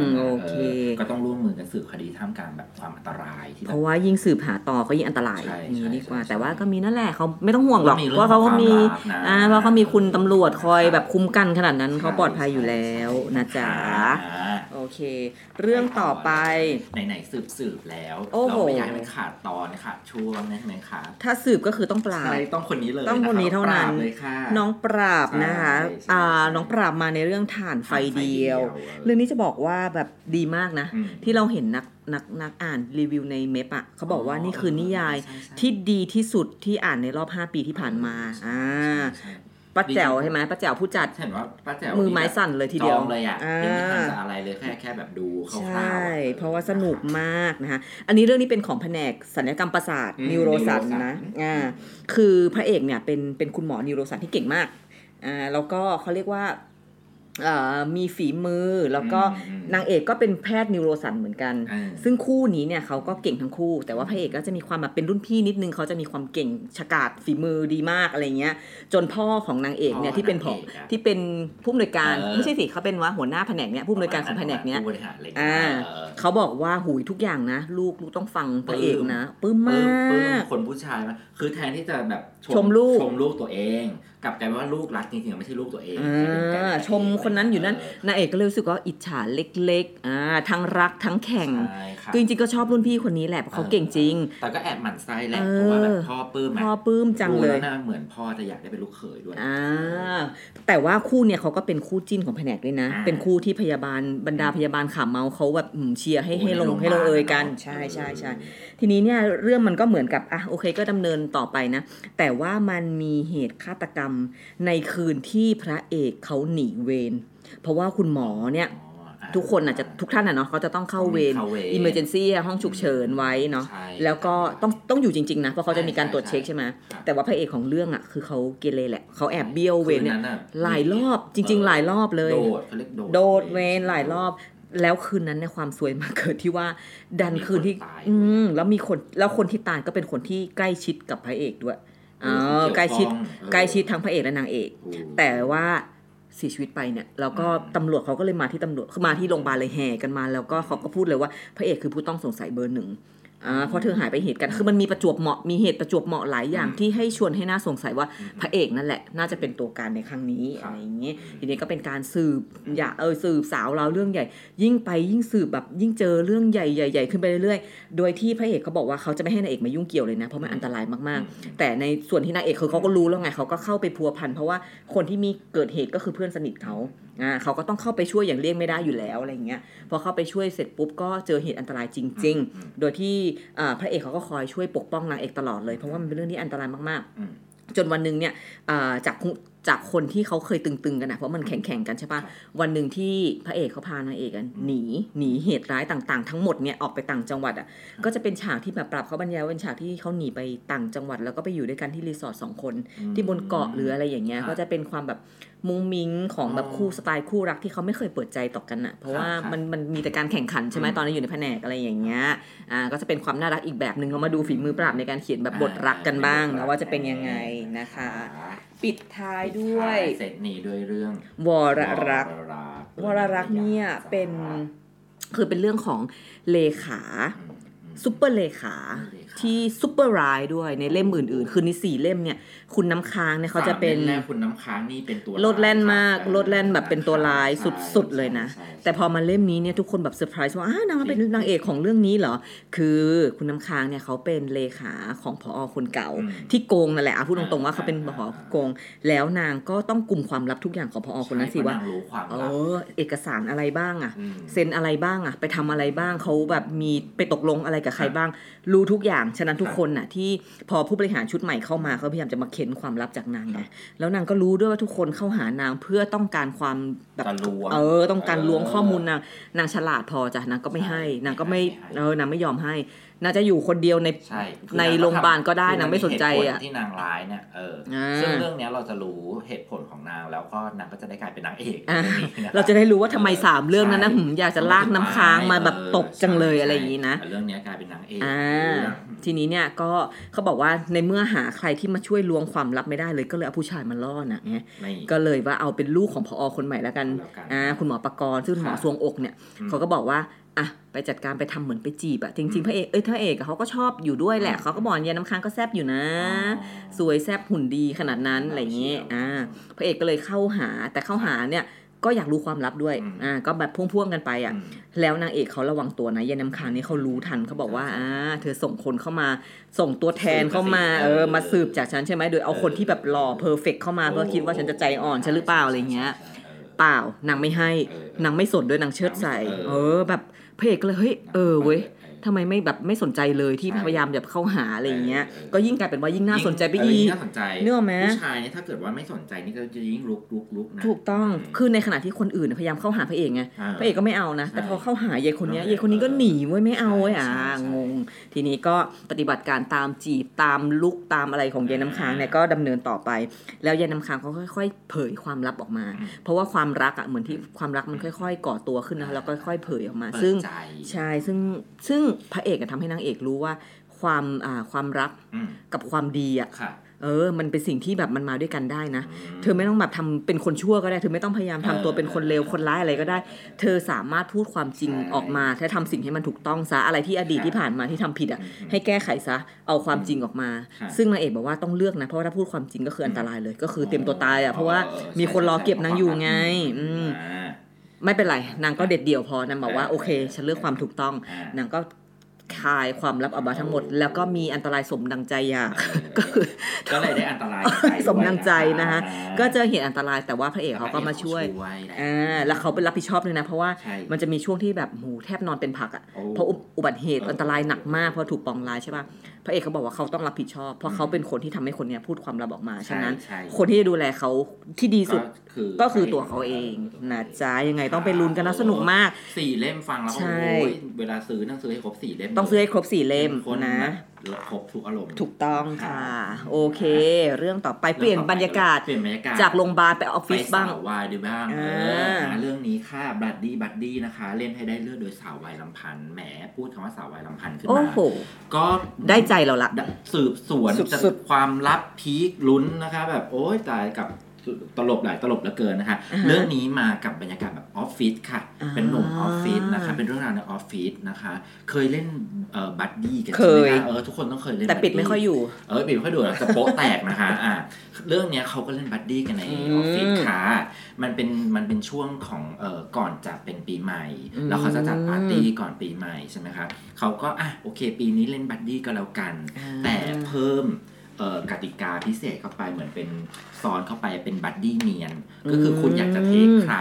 มโอเคก็ต้องร่วมมือกันสืบคดีท่ามกลางแบบความอันตรายที่เพแบบราะว่ายิ่งสืบหาต่อก็ยิ่งอันตรายใช่อย่างนี้ใช่ดีกว่าใช่แต่ว่าก็มีนั่นแหละเขาไม่ต้องห่วงหรอกก็มีเพเรื่องราะเขาก็มีของความรักนะอ่าเพราะเขามีคุณตำรวจคอยแบบคุ้มกันขนาดนั้นเขาปลอดภัยอยู่แล้วนะจ๊ะอ่าโอเค เรื่องต่อไปไหนๆสืบสืบแล้วโอ้โหเราไม่อยากให้มันขาดตอนขาดช่วงนะใช่ไหมคะถ้าสืบก็คือต้องปราบใช่ต้องคนนี้เลยต้องคนนี้เท่านั้นปรบเลยค่ะน้องปราบนะคะใช่ใช่อ่าใช่น้องปราบมาในเรื่องฐานไฟเดียวเออเรื่องนี้จะบอกว่าแบบดีมากนะอืมที่เราเห็นนักนักนักอ่านรีวิวในเมปอะเขาบอกว่านี่คือนิยายใช่ใช่ที่ดีที่สุดที่อ่านในรอบ 5 ปีที่ผ่านมาอ่าใช่ ป้าแจ๋วใช่ไหมป้าแจ๋วผู้จัดเห็นว่าป้าแจ๋วมือไม้สั่นเลยทีเดียวจองเลยอะอ่ายังไม่ทันจะอะไรเลยแค่แค่แบบดูคร่าวๆใช่อะเพราะว่าสนุกมากนะคะอันนี้เรื่องนี้เป็นของแผนกศัลยกรรมประสาทอืมนิวโรสัน neurosurgeon นะอ่าคือพระเอกเนี่ยเป็นเป็นคุณหมอ neurosurgeon ที่เก่งมากอ่าแล้วก็เขาเรียกว่าเอ่อ มีฝีมือแล้วก็อืมนางเอกก็เป็นแพทย์ neurosurgeon เหมือนกันอ่าซึ่งคู่นี้เนี่ยเขาก็เก่งทั้งคู่ แต่ว่าพระเอกก็จะมีความแบบเป็นรุ่นพี่นิดนึงเขาจะมีความเก่งฉกาจฝีมือดีมากอะไรเงี้ย จนพ่อของนางเอกเนี่ยพ่อที่เป็นผอนางเอกอะที่เป็นผู้อำนวยการเออไม่ใช่สิเขาเป็นว่าหัวหน้าแผนกเนี่ยผู้อำนวยการของแผนกเนี้ยผู้บริหารอะไรอย่างเงี้อ่าเออเขาบอกว่าหูยทุกอย่างนะ ลูกลูกต้องฟังพระเอกนะปลื้มปลื้มปลื้มมากคนผู้ชายมากคือแทนที่จะแบบชมลูกชมลูกตัวเอง กลับกลายเป็นว่าลูกรักจริงๆไม่ใช่ลูกตัวเองอ่าชมคนนั้นอยู่นั่นนางเอกก็เลยรู้สึกว่าอิจฉาเล็กๆอ่าทั้งรักทั้งแข่งใช่ค่ะคือจริงๆก็ชอบรุ่นพี่คนนี้แหละเพราะเขาเก่งจริง แต่ก็แอบหมั่นไส้แหละเออเพราะว่าแบบพ่อปลื้มะพ่อปลื้มจังเลยดูแวน่าเหมือนพ่อจะอยากได้เป็นลูกเขยด้วยอ่าแต่ว่าคู่เนี่ยเขาก็เป็นคู่จิ้นของแผนกด้วยนะอ่าเป็นคู่ที่พยาบาลบรรดาพยาบาลขาเมาเขาแบบอืมเชียร์ให้ให้ลงให้ลงเอยกันใช่ใช่ใช่ ทีนี้เนี่ยเรื่องมันก็เหมือนกับอะโอเคก็ดำเนินต่อไปนะ แต่ว่ามันมีเหตุฆาตกรรมในคืนที่พระเอกเขาหนีเวรเพราะว่าคุณหมอเนี่ยอ๋ออะทุกคนอาจจะทุกท่านอะเนาะเขาจะต้องเข้าเวรเข้าเวร emergency อะห้องฉุกเฉินไว้เนาะใช่แล้วก็ต้องต้องอยู่จริง ๆ นะ เพราะเขาจะมีการตรวจเช็คใช่ใช่ไหมครับแต่ว่าพระเอกของเรื่องอะคือเขาเกเรแหละเขาแอบเบี้ยวเวรเนี่ยคืะหลายรอบจริง ๆ หลายรอบเลย โดดเขาเรียกโดดโดดเวรหลายรอบ แล้วคืนนั้นเนี่ยความซวยมาเกิดที่ว่า ดันคืนที่มีคนตายอืมแล้วมีคนแล้วคนที่ตายก็เป็นคนที่ใกล้ชิดกับพระเอกด้วยอ๋อเกี่ยวข้องใกล้ชิดเออใกล้ชิดทั้งพระเอกและนางเอกถูกแต่ว่าเสียชีวิตไปเนี่ยแล้วก็อืมตำรวจเขาก็เลยมาที่ตำรวจคือมาที่โรงพยาบาลเลยแห่กันมา แล้วก็เขาก็พูดเลยว่าพระเอกคือผู้ต้องสงสัยเบอร์หนึ่ง อ่าเพราะเธอหายไปเหตุการณ์คือมันมีประจวบเหมาะมีเหตุประจวบเหมาะหลายอย่างอืมที่ให้ชวนให้น่าสงสัยว่าอืมพระเอกนั่นแหละ น่าจะเป็นตัวการในครั้งนี้ครับอะไรอย่างนี้ทีนี้ก็เป็นการสืบอย่าเออสืบสาวเราวเรื่องใหญ่ ยิ่งไปยิ่งสืบแบบยิ่งเจอเรื่องใหญ่ใหญ่ใหญ่ขึ้นไปเรื่อยๆ โดยที่พระเอกเขาบอกว่าเขาจะไม่ให้นางเอกมายุ่งเกี่ยวเลยนะเพราะมันอันตรายมากๆ แต่ในส่วนที่นางเอกคือเขาก็รู้แล้วไงเขาก็เข้าไปพัวพันเพราะว่าคนที่มีเกิดเหตุก็คือเพื่อนสนิทเขาอ่าเขาก็ต้องเข้าไปช่วยอย่างเลี่ยงไม่ได้อยู่แล้วอะไรอย่างเงี้ยพอเข้าไปช่วยเสร็จปุ๊บก็เจอเหตุอันตรายจริงอืมๆโดยที่อ่าพระเอกเขาก็คอยช่วยปกป้องนางเอกตลอดเลยเพราะว่ามันเป็นเรื่องที่อันตรายมากอืมๆจนวันหนึ่งเนี่ยอ่าจากคุ จากคนที่เขาเคยตึงๆกันนะเพราะมันแข่งๆกันใช่ปะครับวันหนึ่งที่พระเอกเขาพานางเอกกันหนีหนีเหตุร้ายต่างๆ ทั้งหมดเนี่ยออกไปต่างจังหวัดอะก็จะเป็นฉากที่แบบปรับเขาบรรยายว่าเป็นฉากที่เขาหนีไปต่างจังหวัด แล้วก็ไปอยู่ด้วยกันที่รีสอร์ทสองคน ที่บนเกาะหรืออะไรอย่างเงี้ยครับก็จะเป็นความแบบมุ้งมิ้งของแบบอ๋อคู่สไตล์คู่รักที่เขาไม่เคยเปิดใจต่อกันอะเพราะว่าครับมันมันมีแต่การแข่งขันใช่ไหมอืมตอนนี้อยู่ในแผนกอะไรอย่างเงี้ยอ่าก็จะเป็นความน่ารักอีกแบบหนึ่งเรามาดูฝีมือปราบในการเขียนแบบบทรักกันบ้างนะว่าจะเป็นยังไงนะคะ ปิดท้ายด้วย เสร็จนี่ด้วยเรื่องวรรักวรรักวรรักเนี่ยเป็นคือเป็นเรื่องของเลขาอืมอืมซูเปอร์เลขา เลขา ที่ซูเปอร์ไรด้วยในเล่มอื่นๆ คือในสี่เล่มเนี่ย คุณน้ำค้างเนี่ยเขาจะเป็นสมล่มแรกคุณน้ำค้างนี่เป็นตัวโลดแล่นมากร้ยโลดแล่นแบบเป็นตัวร้ายใช่สุดๆเลยนะใช่ใช่แต่พอมาเล่มนี้เนี่ยทุกคนแบบเซอร์ไพรส์ว่าอ้าวนางมาเป็นนางเอกของเรื่องนี้เหรอ คือคุณน้ำค้างเนี่ยเขาเป็นเลขาของพอคนเก่าอืมที่โกงนั่นแหละอะพูดตรงๆว่าเขาเป็นพอโกง แล้วนางก็ต้องกลุ่มความลับทุกอย่างของพอคนนั้นสิว่าใช่เพระนงรู้ความเอลับอเอกสารอะไรบ้างอะมเซ็นอะไรบ้างอะไปทำอะไรบ้างเขาแบบมีไปตกลงอะไรกับใครบ้าง รู้ทุกอย่างฉะนั้นทุกคนน่ะที่พอผู้บริหารชุดใหม่เข้ามาเขาพยายามจะมาเค้นความลับจากนางไงแล้วนางก็รู้ด้วยว่าทุกคนเข้าหานางเพื่อต้องการความแบบจะล้วงเออต้องการล้วงข้อมูลนางนางฉลาดพอจ้ะนางก็ไม่ให้ใช่นางก็ไม่ไม่ให้เออนางไม่ยอมให้ นางจะอยู่คนเดียวในใช่คือในงก็โรงพยาบาลก็ได้คือางไม่สนใจอะเหตุผลที่นางร้ายเนี่ยเอออาซึ่งเรื่องเนี้ยเราจะรู้เหตุผลของนางแล้วก็นางก็จะได้กลายเป็นนางเอกอะในเรื่องนี้นคเราจะได้รู้ว่าทำไมสามเรื่องนั้นนะใช่หืมอยากจะลากน้ำค้างมาแบบตบจังเลยอะไรอย่างนี้นะแต่เรื่องเนี้ยกลายเป็นนางเอกอ่าเรื่องทีนี้เนี่ยก็เขาบอกว่าในเมื่อหาใครที่มาช่วยล้วงความลับไม่ได้เลยก็เลยเอาผู้ชายมาล่อน่ะไงไม่ก็เลยว่าเอาเป็นลูกของพอคนใหม่แล้วกันแล้วกันอ่าคุณหมอประกรณ์ซึ่งคุณหมอค่ะสวงอกเนี่ยอืมเขาก็บอกว่า อะไปจัดการไปทำเหมือนไปจีบอะจอืริงมๆพระเอกเอ้ยพระเอกอะเขาก็ชอบอยู่ด้วยแหละอืมเขาก็บอกยายน้ำค้างก็แซบอยู่นะอ๋อสวยแซบหุ่นดีขนาดนั้นอะไรอย่างเงี้ยอ่าพระเอกก็เลยเข้าหาแต่เข้าหาเนี่ยก็อยากรู้ความลับด้วยอืมอ่า ก็แบบพ่วงๆกันไปอะอืมแล้วนางเอกเขาระวังตัวนะยายน้ำค้างนี่เขารู้ทันเขาบอกว่า อ่า เธอส่งคนเข้ามา ส่งตัวแทนเข้ามาสืบมาสิเออเออ มาสืบจากฉันใช่ไหม โดยเอาคนที่แบบหล่อเพอร์เฟกเข้ามาเพื่อคิดว่าฉันจะใจอ่อนฉันหรือเปล่าอะไรเงี้ย เปล่า นางไม่ให้เออนางไม่สนด้วยนางเชิดใส่ เออเออแบบ พระเอกก็เลยเฮ้ยเออเว้ย ทำไมไม่แบบไม่สนใจเลยที่ใช่พยายามแบบเข้าหาอะไรอย่างเงี้ยเออเออก็ยิ่งกลายเป็นว่ายิ่งน่าสนใจไปเอีกน่าสนใจนึกออกไหมผู้ชายเนี่ยถ้าเกิดว่าไม่สนใจนี่ก็จะยิ่งลุกลุกลุกนะถูกต้องคือในขณะที่คนอื่นพยายามเข้าหาพระเอกไงาพระเอกก็ไม่เอานะ แต่ใช่พอเข้าหายายคนเนี้ยใช่ยายคนนี้ก็หนีเว้ยไม่เอาเว้ยอ่าใช่ใช่งง ทีนี้ก็ปฏิบัติการตามจีบตามลุกตามอะไรของยายน้ำค้างเนี่ยก็ดำเนินต่อไป แล้วยายน้ำค้างเขาค่อย ๆ เผยความลับออกมาอืมเพราะว่าความรักอะเหมือนที่ความรักมันค่อย ๆ ก่อตัวขึ้นนะแล้วก็ค่อยๆเผยออกมาเปิดซึ่งใจใช่ซึ่งซึ่งพระเอกอะทำให้นางเอกรู้ว่าความอ่าความรักอืมกับความดีอะค่ะเออ มันเป็นสิ่งที่แบบมันมาด้วยกันได้นะมเธอไม่ต้องแบบทำเป็นคนชั่วก็ได้ เธอไม่ต้องพยายามทำตัวเออเป็นคนเลว คนร้ายอะไรก็ได้ เธอสามารถพูดความจริงใช่ออกมาถ้าทำสิ่งให้มันถูกต้องซะ อะไรที่อดีตค่ะที่ผ่านมาที่ทำผิดอะอืมให้แก้ไขซะ เอาความจริงออกมาค่ะซึ่งนางเอกบอกว่าต้องเลือกนะ เพราะว่าถ้าพูดความจริงก็คืออันตรายเลย ก็คือเตรียมตัวตายอะ เพราะว่าออมีคนรอเก็บนางอยู่ไงใช่อืมอ่า ไม่เป็นไร นางก็เด็ดเดี่ยวพอนางบอกว่าเออโอเค ฉันเลือกความถูกต้องอ่านางก็คลายความลับออกมาทั้งหมด แล้วก็มีอันตรายสมดังใจอยากก็คือก็เลยได้อันตรายไปสมดังใจนะคะอ่าก็เจอเหตุอันตรายแต่ว่าพระเอกเขาก็มาช่วยแหละอ่าแล้วเขาเป็นรับผิดชอบเลยนะ เพราะว่าใช่มันจะมีช่วงที่แบบหมูแทบนอนเป็นผักอะโอ้เพราะอุอุบัติเหตุเอออัอันตรายหนักมากเพราะถูกปองร้ายใช่ป่ะพระเอกเขาบอกว่าเขาต้องรับผิดชอบ เพราะเขาเป็นคนที่ทำให้คนเนี้ยพูดความลับออกมาฉะนั้นใช่คนที่จะดูแลเขาที่ดีสุดก็คือก็คือตัวเขาเองนะจ๊ะยังไงต้องไปลุ้นกันนะสนุกมากสี่เล่มฟังแล้วก็ใช่โอ้ยเวลาซื้อต้องซื้อให้ครบสี่เล่ม ต้องซื้อให้ครบสี่เล่มข้นนะแบบครบทุกอารมณ์ถูกต้องค่ะ โอเค เรื่องต่อไปเปลี่ยนบรรยากาศเปลี่ยนบรรยากาศจากโรงพยาบาลไปออฟไปฟิศบ้างสาววายดูบ้างอ่าเออหาเรื่องนี้ค่ะ buddy buddy นะคะ เล่นให้ได้เลือดโดยสาววายลำพันธ์แหมพูดคำว่าสาววายลำพันธ์ขึ้นโอ้มาโหก็ได้ใจเราละสืบสวนสุดๆจะความลับพีคลุ้นนะคะ แบบโอ้ยตายกับ ตลบหลายตลบเหลือเกินนะคะอ่าฮะเรื่องนี้มากับบรรยากาศแบบออฟฟิศค่ะอ่าเป็นหนุ่มออฟฟิศนะคะ เป็นเรื่องราวในออฟฟิศนะคะ เคยเล่นเอ่อบัดดี้กันเคใช่ไหมยคะเออทุกคนต้องเคยเล่นแต่ปิด buddy ไม่ค่อยอยู่ เออปิดไม่ค่อยดูแล้วจะโป๊ะแตกนะคะอ่าเรื่องเนี้ยเขาก็เล่นบัดดี้กันในอือมอฟฟิศค่ะ มันเป็นมันเป็นช่วงของเอ่อก่อนจะเป็นปีใหม่อืมแล้วเขาจะจัดปาร์ตี้ก่อนปีใหม่ใช่ไหมคะเขาก็อะโอเค ปีนี้เล่น buddy ก็แล้วกันอ่าแต่เพิ่มเอ่อ กติกาพิเศษเข้าไปเหมือนเป็นซ้อนเข้าไปเป็น buddy เนียน ก็คือคุณอยากจะ take ใคร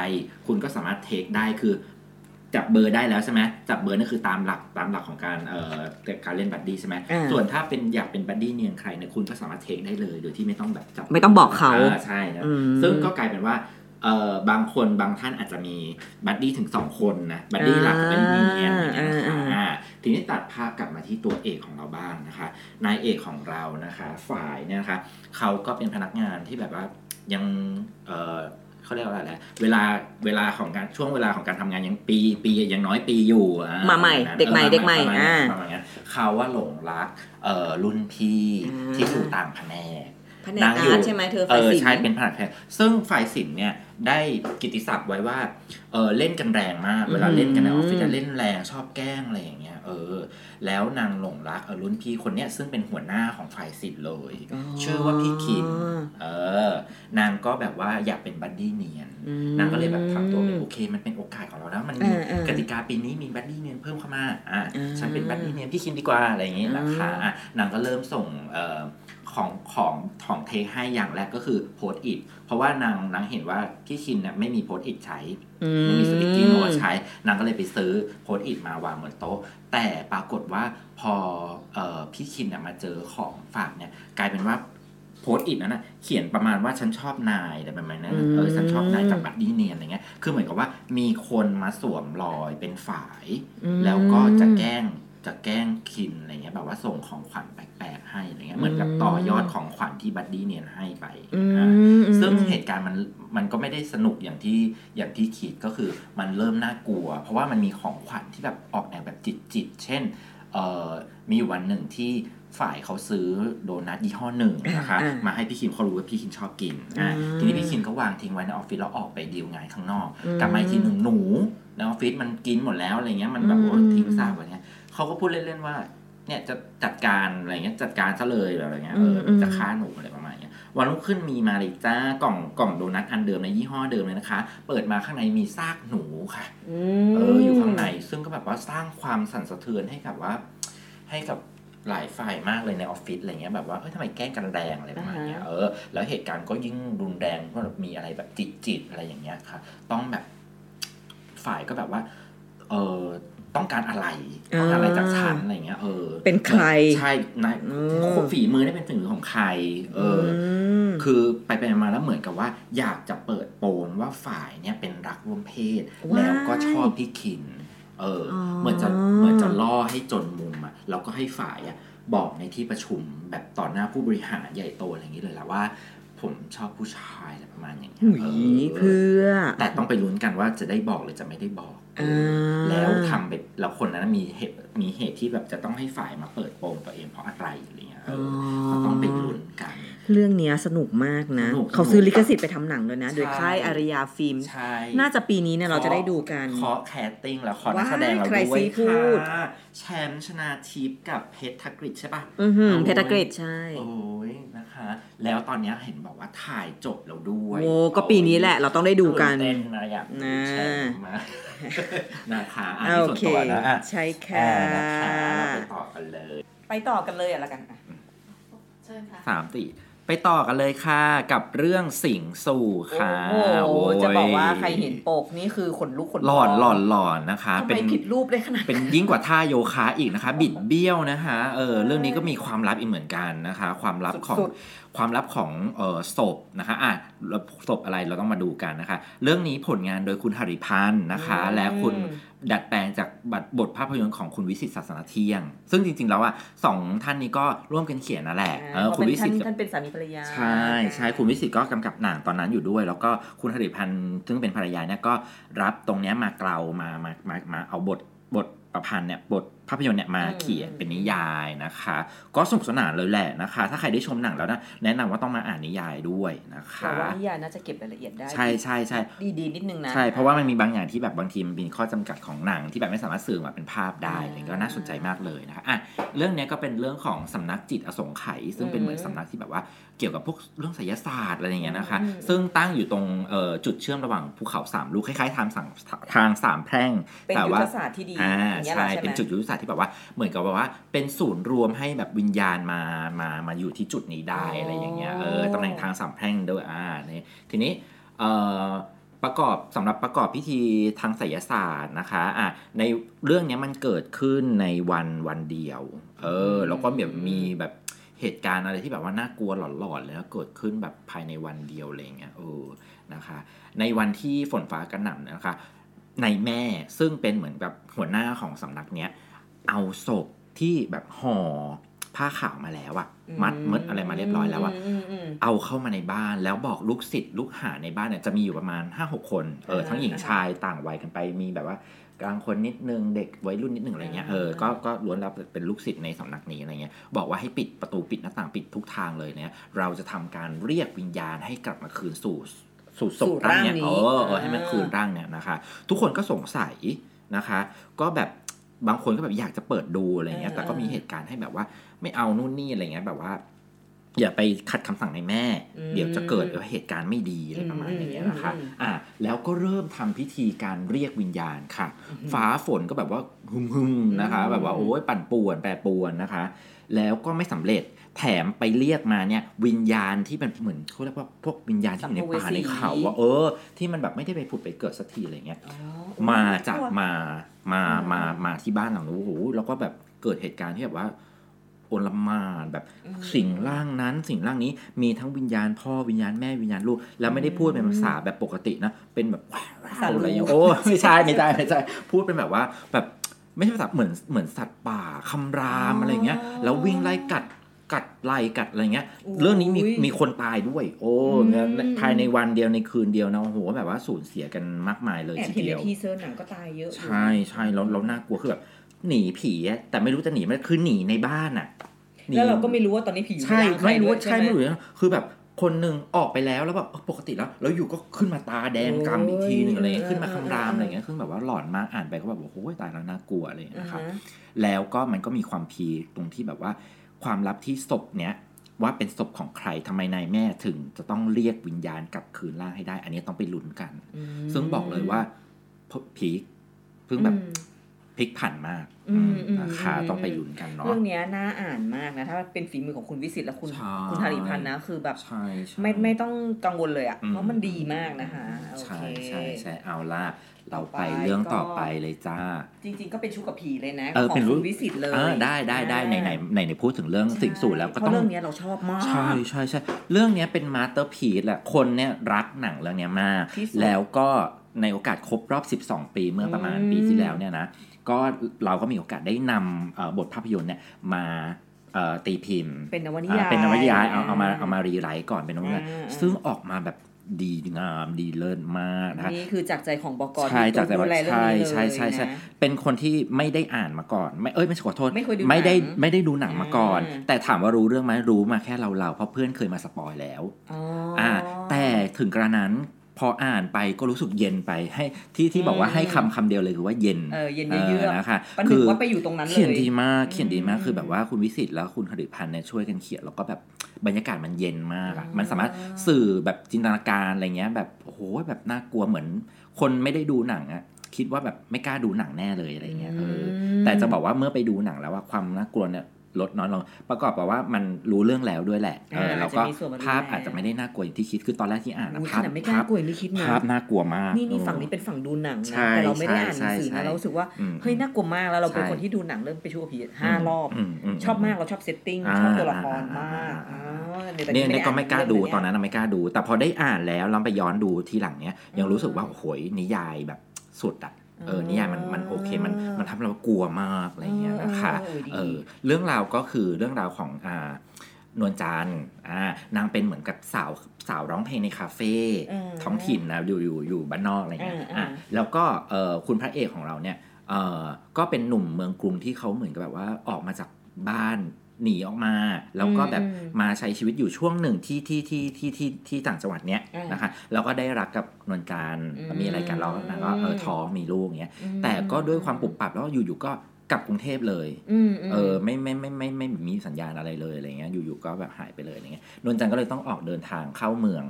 คุณก็สามารถ take ได้คือจับเบอร์ได้แล้วใช่ไหมจับเบอร์นั่นคือตามหลักตามหลักของการเอ่อการเล่น buddy ใช่ไหมอ่าส่วนถ้าเป็นอยากเป็น buddy เนียนใครเนี่ยคุณก็สามารถ take ได้เลย โดยที่ไม่ต้องแบบจับไม่ต้องบอกเขาใช่นะอืมซึ่งก็กลายเป็นว่า เอ่อบางคนบางท่านอาจจะมี buddy ถึงสองคนนะ buddy หลักกับ buddy เนียนอย่างเงี้ยนะคะอ่าอ่าทีนี้ตัดภาพกลับมาที่ตัวเอกของเราบ้างนะคะ นายเอกของเรานะคะ ฝ่ายเนี่ยนะคะเขาก็เป็นพนักงานที่แบบว่ายังเออเขาเรียกว่าอะไรนะเวลาเวลาของการช่วงเวลาของการทำงานยังปีปียังน้อยปีอยู่อ่ามาใหม่ประมาณนั้นเด็กใหม่อ๋อเด็กใหม่ประาณอ่านั้นประมาณนั้นเขาว่าหลงรักเอ่อรุ่นพี่อ่าที่อยู่ต่างแผนก แผนกนางอยู่ art ใช่ไหมเธอเอฝ่ายศิลป์ใช่เป็นแผนกแพทย์ซึ่งฝ่ายศิลป์เนี่ยได้กิตติศัพท์ไว้ว่าเออเล่นกันแรงมาก เวลาเล่นกันในออฟฟิศจะเล่นแรงชอบแกล้งอะไรอย่างเงี้ยเออ แล้วนางหลงรักเออรุ่นพี่คนเนี้ยซึ่งเป็นหัวหน้าของฝ่ายศิลป์เลย ชื่อว่าพี่คิมเออนางก็แบบว่าอยากเป็น buddy เนียนอืมนางก็เลยแบบทำตัวเป็นโอเค มันเป็นโอกาสของเราแล้วมันมีอ่าอ่ากติกาปีนี้มี buddy เนียนเพิ่มเข้ามาอะอ่าฉันเป็น buddy เนียนพี่คิมดีกว่าอะไรอย่างงี้นะคะอ่าอะนางก็เริ่มส่งเอ่อ ของของของ take ให้อย่างแรกก็คือ Post-it เพราะว่านางนางเห็นว่าพี่คิมเนี่ยไม่มี Post-it ใช้ ไม่มี sticky note ใช้ นางก็เลยไปซื้อ Post-it มาวางบนโต๊ะ แต่ปรากฏว่าพอเอ่อพี่คิมน่ะมาเจอของฝากเนี่ยกลายเป็นว่า Post-it นั้นน่ะเขียนประมาณว่าฉันชอบนายอะไรประมาณนั้นอืมเออฉันชอบนายจาก buddy เนียนอะไรเงี้ยคือเหมือนกับว่ามีคนมาสวมรอยเป็นฝ่ายอืมแล้วก็จะแกล้ง จะแกล้งคินอะไรเงี้ยแบบว่าส่งของขวัญแปลกๆให้อะไรเงี้ยเหมือนกับต่อยอดของขวัญที่บัดดี้เนียนให้ไปอืมอะอืมซึ่งเหตุการณ์มันมันก็ไม่ได้สนุกอย่างที่อย่างที่คิดก็คือมันเริ่มน่ากลัว เพราะว่ามันมีของขวัญที่แบบออกแนวแบบจิตจิตๆเช่นเอ่อมีอยู่วันหนึ่งที่ฝ่ายเขาซื้อโดนัทยี่ห้อหนึ่งนะคะอ่ามาให้พี่คิมเขารู้ว่าพี่คิมชอบกินอะอืมทีนี้พี่คิมก็วางทิ้งไว้ในออฟฟิศแล้วออกไปดีลงานข้างนอกอืมกลับมาอีกทีหนึ่งหนูในออฟฟิศมันกินหมดแล้วอะไรเงี้ยมันแบบโอ้อืมทิ้งซากไว้เนี่ย เขาก็พูดเล่นๆว่า เนี่ยจะจัดการอะไรเงี้ยจัดการซะเลยอะไรเงี้ยเอออมจะฆ่าหนูอะไรประมาณเนี้ยวันรุ่งขึ้นมีมาเลยจ้ากล่องกล่องโดนัทอันเดิมในยี่ห้อเดิมเลยนะคะ เปิดมาข้างในมีซากหนูค่ะมเอออยู่ข้างในซึ่งก็แบบว่าสร้างความสั่นสะเทือนให้กับว่า ให้กับหลายฝ่ายมากเลยในออฟฟิศอะไรเงี้ยแบบว่าเฮ้ยทำไมแกล้งกันแรงอะไรประมาณเนี้ยอ่าฮะเออแล้วเหตุการณ์ก็ยิ่งรุนแรงเพราะแบบมีอะไรแบบจิตจิตๆอะไรอย่างเงี้ยค่ะ ต้องแบบฝ่ายก็แบบว่า เออ ต้องการอะไรต้องการอะไรจากฉันอะไรเงี้ยเออ เป็นใครใช่นายอืมฝีมือนี่เป็นฝีมือของใคร เอออมคือไปไปมาแล้วเหมือนกับว่า อยากจะเปิดโปงว่าฝ่ายเนี่ยเป็นรักร่วมเพศว้ายแล้วก็ชอบพี่คินเออออ เหมือนจะเหมือนจะล่อให้จนมุมอะแล้วก็ให้ฝ่ายอะบอกในที่ประชุมแบบต่อหน้าผู้บริหารใหญ่โตอะไรอย่างนี้เลยแหละว่า ผมชอบผู้ชายอะไรประมาณอย่างเงี้ยหุยเออเพื่อแต่ต้องไปลุ้นกันว่าจะได้บอกหรือจะไม่ได้บอกเออออ่า แล้วทำไปแล้วคนนั้นมีเหตุมีเหตุที่แบบจะต้องให้ฝ่ายมาเปิดโปงตัวเองเพราะอะไร เงี้ยเอออก็ต้องไปลุ้นกัน เรื่องเนี้ยสนุกมากนะ สนุกเขาซื้อลิขสิทธิ์ไปทำหนังเลยนะใช่โดยค่ายอารยาฟิล์ม ใช่น่าจะปีนี้เนี่ยเราจะได้ดูกัน ขอ casting แล้วขอนักแสดงเราว้ายใครด้วยสิพูค่ะดแชมป์ชนาทิพย์กับเพชรธกฤษใช่ปะอือหือโอ้ยเพชรเกรดใช่ โอ้ยนะคะ แล้วตอนเนี้ยเห็นบอกว่าถ่ายจบแล้วด้วยโอ้ก็ปีนี้แหละ เราต้องได้ดูกัน ตื่เต้นนะอยากดูนะแชมป์มากนะคะอันโอนี้ส่วนเค ตัวนะอะใช่อ่าค่ะนะคะเราไปต่อกันเลย ไปต่อกันเลยอะละกันอะเชิญค่ะ สามสี่ไปต่อกันเลยค่ะกับเรื่องสิงสู่ค่ะโอ้โหโยจะบอกว่าใครเห็นปกนี่คือขนลุกขนพงหลอนหลอนหลอนนะคะทำเป็ไมนผิดรูปได้ขนาดเป็นยิ่งกว่าท่าโยคะอีกนะคะ บิดเบี้ยวนะคะเออเรื่องนี้ก็มีความลับอีกเหมือนกันนะคะ ความลับของสุดความลับของเออศพนะคะอะแล้วศพอะไรเราต้องมาดูกันนะคะ เรื่องนี้ผลงานโดยคุณหริพันธ์นะคะอืมและคุณ ดัดแปลงจากบัตรบทภาพยนตร์ของคุณวิสิตศาสนาเที่ยง ซึ่งจริง ๆ แล้วอะสองท่านนี้ก็ร่วมกันเขียนนั่นแหละเออเพราะคุณเป็นวิสิท่าตนท่านเป็นสามีภรรยา ใช่ใช่คุณวิสิตก็กำกับหนังตอนนั้นอยู่ด้วย แล้วก็คุณหริพันธ์ซึ่งเป็นภรรยาเนี่ยก็รับตรงเนี้ยมาเกลามามามามาเอาบทบท ประพันธ์เนี่ยบทภาพยนตร์เนี่ยมาอืมเขียนเป็นนิยายนะคะ ก็สนุกสนานเลยแหละนะคะ ถ้าใครได้ชมหนังแล้วนะแนะนำว่าต้องมาอ่านนิยายด้วยนะแต่คะว่านิยายน่าจะเก็บรายละเอียดได้ ใช่ใช่ใช่ดีดีๆนิดนึงนะใช่เพราะว่ามันมีบางอย่างที่แบบบางทีมันมีข้อจำกัดของหนังที่แบบไม่สามารถสื่อมาเป็นภาพได้อ่าอะไรก็น่าสนใจมากเลยนะคะอะเรื่องเนี้ยก็เป็นเรื่องของสำนักจิตอสงไขยซึ่งเป็นเหมือนสำนักที่แบบว่า เกี่ยวกับพวกเรื่องไสยศาสตร์อะไรอย่างเงี้ยนะคะอืมซึ่งตั้งอยู่ตรงเอ่อจุดเชื่อมระหว่างภูเขาสามลูกคล้ายๆทางสามทางสามแพร่งเป็นแต่ยุทว่าธศาสตร์ที่ดีอ่าอย่างเงี้ยเหรใช่อใช่ไหมเป็นจุดยุทธศาสตร์ที่แบบว่าเหมือนกับว่าเป็นศูนย์รวมให้แบบวิญญาณมามามาอยู่ที่จุดนี้ได้อ๋อออะไรอย่างเงี้ยเออตำแหน่งทางสามแพร่งด้วยอ่านี่ทีนี้เอ่อประกอบสำหรับประกอบพิธีทางไสยศาสตร์นะคะอะในเรื่องเนี้ยมันเกิดขึ้นในวันวันเดียว เออแล้วก็แบบมีแบบ เหตุการณ์อะไรที่แบบว่าน่ากลัวหลอนๆเลยนะเกิดขึ้นแบบภายในวันเดียวอะไรอย่างเงี้ยเออนะคะ ในวันที่ฝนฟ้ากระหน่ำนะคะ ในแม่ซึ่งเป็นเหมือนแบบหัวหน้าของสำนักเนี้ยเอาศพที่แบบห่อผ้าขาวมาแล้วอะมัดมัดอะไรมาเรียบร้อยแล้วอะมมอืมเอาเข้ามาในบ้านแล้วบอกลูกศิษย์ลูกหาในบ้านเนี่ยจะมีอยู่ประมาณ5้าหกคนเอออ่าฮะทั้งหญิงชายต่างวัยกันไปมีแบบว่า กลางคนนิดนึงเด็กวัยรุ่นนิดนึงอะไรเงี้ยเออก็ก็ล้วนแล้วเป็นลูกศิษย์ในสำนักนี้อะไรเงี้ยบอกว่าให้ปิดประตูปิดหน้าต่างปิดทุกทางเลยเนี่ยเราจะทำการเรียกวิญญาณให้กลับมาคืนสู่สู่ศพร่างเนี่ยเออเออให้มันคืนร่างเนี่ยนะคะ ทุกคนก็สงสัยนะคะ ก็แบบบางคนก็แบบอยากจะเปิดดูอะไรเงี้ยแต่ก็มีเหตุการณ์ให้แบบว่าไม่เอานู่นนี่อะไรเงี้ยแบบว่า อย่าไปขัดคำสั่งในแม่ เดี๋ยวจะเกิดเหตุการณ์ไม่ดีอะไรประมาณอย่างเงี้ยนะคะอะแล้วก็เริ่มทำพิธีการเรียกวิญญาณค่ะ ฟ้าฝนก็แบบว่าฮึมฮึมๆนะคะ แบบว่าโอ้ยปั่นป่วนแปรปรวนนะคะ แล้วก็ไม่สำเร็จแถมไปเรียกมาเนี่ยวิญญาณที่เป็นเหมือนเขาเรียกว่าพวกวิญญาณที่อยู่ในป่าในเขาว่าเออ ที่มันแบบไม่ได้ไปผุดไปเกิดสักทีอะไรเงี้ยอ๋อมาจากมามาอ่ามมามาที่บ้านหลังนู้นโอ้โหแล้วก็แบบเกิดเหตุการณ์ที่แบบว่า โอลหมานแบบสิ่งร่างนั้น สิ่งร่างนี้มีทั้งวิญญาณพ่อวิญญาณแม่วิญญาณลูก แล้วไม่ได้พูดเป็นภาษาแบบปกตินะ เป็นแบบว้าวอะไรอย่างเงี้ยโอ้ไม่ใช่ไม่ใช่ไม่ใช่พูดเป็นแบบว่าแบบไม่ใช่ภาษาเหมือนเหมือนสัตว์ป่าคำรามอะไรเงี้ยแล้ววิ่งไล่กัดกัดไล่กัดอะไรเงี้ย เรื่องนี้มีมีคนตายด้วย โอ้เนี่ยภายในวันเดียวในคืนเดียวนะโอ้โหแบบว่าสูญเสียกันมากมายเลยแอบทีเห็นเดีในยวทีเซอร์หนังก็ตายเยอะอยู่ใช่ใช่แล้วแล้วน่ากลัวคือแบบหนีผีอะแต่ไม่รู้จะหนีมันคือหนีในบ้านอะหนี แล้วเราก็ไม่รู้ว่าตอนนี้ผีอยู่ใช่ในร่างใครไม่รู้ด้วยว่าใช่ไหมไม่รู้นะคือแบบคนหนึ่งออกไปแล้วแล้วแบบเออปกติแล้วแล้วอยู่ก็ขึ้นมาตาแดงกำอีกทีหนึ่งอะไรเงี้ยโอ้ยขึ้นมาคำรามเออเอออะไรเงี้ยคือแบบว่าหลอนมากอ่านไปก็แบบโอ้โหตายแล้วน่ากลัวอะไรอย่างอ่าเงี้ยครับฮะแล้วก็มันก็มีความพีคตรงที่แบบว่า ความลับที่ศพเนี้ยว่าเป็นศพของใครทำไมนายแม่ถึงจะต้องเรียกวิญญาณกลับคืนร่างให้ได้ อันนี้ต้องไปลุ้นกันอืมซึ่งบอกเลยว่าพีคเพิ่งแบบอืม พลิกผันมากอืมอืมนะคะอืมต้องไปลุ้นกันเนาะเรื่องเนี้ยน่าอ่านมากนะ ถ้าเป็นฝีมือของคุณวิสิตและคุณใช่คุณธาริพันธ์นะ คือแบบใช่ใช่ไม่ไม่ต้องกังวลเลยอะอืมเพราะมันดีมากนะคะโอใช่เคใช่ใช่เอาล่ะเราไปต่อไปเรื่องต่อก็ไปเลยจ้า จริงๆก็เป็นชูกับผีเลยนะเออของเป็นรูคุปณวิสิตเลยเออได้ได้ได้ไหนไหนไหนไหนพูดถึงเรื่องสิ่งสูตรแล้วก็เพต้อราะงเรื่องเนี้ยเราชอบมากใช่ใช่ใช่เรื่องเนี้ยเป็นมาสเตอร์พีซแหละคนเนี่ยรักหนังเรื่องเนี้ยมากที่สุดแล้วก็ในโอกาสครบรอบ 12 ปีเมื่อประมาณอืมปีที่แล้วเนี่ยนะ ก็เราก็มีโอกาสได้นำเอ่อบทภาพยนตร์เนี่ยมาเอ่อตีพิมพ์ เป็นนวนิอ่ายายเป็นนวนิยายเอาเอามาเอามา rewrite ก่อนเป็นนวนิยายอ่าซึ่งออกมาแบบดีงามดีเลิศมากนะคะนี่คือจากใจของบกใช่ที่จากใจดูแลเรื่องนี้เลยใช่ใช่ใช่นะเป็นคนที่ไม่ได้อ่านมาก่อน ไม่เอ้ยไม่ใช่ขอโทษไม่เคยดูไม่ได้หนังไม่ได้ดูหนังมาก่อนอ่าแต่ถามว่ารู้เรื่องไหมรู้มาแค่เราเราๆเพราะเพื่อนเคยมา spoil แล้วอ๋อออ่าแต่ถึงกระนั้น พออ่านไปก็รู้สึกเย็นไปให้ที่ที่บอกว่าอืมให้คำคำเดียวเลยคือว่าเย็นเออเย็นเยือกนะคะประหนึ่งว่าไปอยู่ตรงนั้นเลยเขียนดีมากเขียนดีมากอืมคือแบบว่าคุณวิสิตแล้วคุณหฤพันธ์เนี่ยช่วยกันเขียนแล้วก็แบบบรรยากาศมันเย็นมากอะอ๋อมันสามารถสื่อแบบจินตนาการอะไรเงี้ย แบบโอ้โหแบบน่ากลัวเหมือน คนไม่ได้ดูหนังอะคิดว่าแบบไม่กล้าดูหนังแน่เลยอะไรเงี้ยเอออมแต่จะบอกว่าเมื่อไปดูหนังแล้วว่าความน่ากลัวเนี่ย ลดน้อยลงประกอบกับว่ามันรู้เรื่องแล้วด้วยแหละเอออ่าแล้วก็อาจจะมีส่วนมาดูภาพแลอาจจะไม่ได้น่ากลัวอย่างที่คิดคือตอนแรกที่อ่านนะอุ๊ยภาพขนาดไม่กล้าภาพกลัวไม่คิดนะภาพน่ากลัวมากนี่นี่เออฝั่งนี้เป็นฝั่งดูหนังใช่นะแต่เราไม่ได้อ่านหใช่นังสือใช่นะเรารู้สึกว่าอืมเฮ้ยน่ากลัวมากแล้วเราเป็นใช่คนที่ดูหนังเริ่มไปชั่วผีห้ารอบมมชอบมากเราชอบเซตติ้งอ่าชอบตัวละครมากอ่าอ๋อดี๋ยวแต่เนี่ยเนี่ยก็ไม่กล้าดูเรื่งตอนนั้นนะไม่กล้าดู แต่พอได้อ่านแล้วแล้วไปย้อนดูทีหลังเนี้ยยังรู้สึกว่าโอ้โหนิยายแบบสุดอะ เออนิยายมันมันโอเคมันมันทำให้เรากลัวมากอะไรอย่างเงี้ยนะคะเออดีเออเรื่องราวก็คือเรื่องราวของอ่านวลจันทร์อ่านางเป็นเหมือนกับสาวสาวร้องเพลงในคาเฟ่เออท้องถิ่นนะอยู่อยู่อยู่บ้านนอกอะไรเงี้ยอ่าอะอ่าแล้วก็เออคุณพระเอกของเราเนี่ยเออก็เป็นหนุ่มเมืองกรุงที่เขาเหมือนกับแบบว่าออกมาจากบ้าน หนีออกมา แล้วก็แบบอืมมาใช้ชีวิตอยู่ช่วงหนึ่งที่ที่ที่ที่ที่ที่ต่างจังหวัดเนี้ยอ่านนะคะแล้วก็ได้รักกับนวลจันทร์อืมมีอะไรกันแล้วนางก็เออท้องมีลูกเงี้ยอืมแต่ก็ด้วยความปรับปรับแล้วอยู่ๆก็กลับกรุงเทพเลยอืมมเออไม่ไม่ไม่ไม่ไม่ไม่มีสัญญาณอะไรเลยอะไรเงี้ยอยู่ๆก็แบบหายไปเลยอะไรเงี้ยนวลจันทร์ก็เลยต้องออกเดินทางเข้าเมือง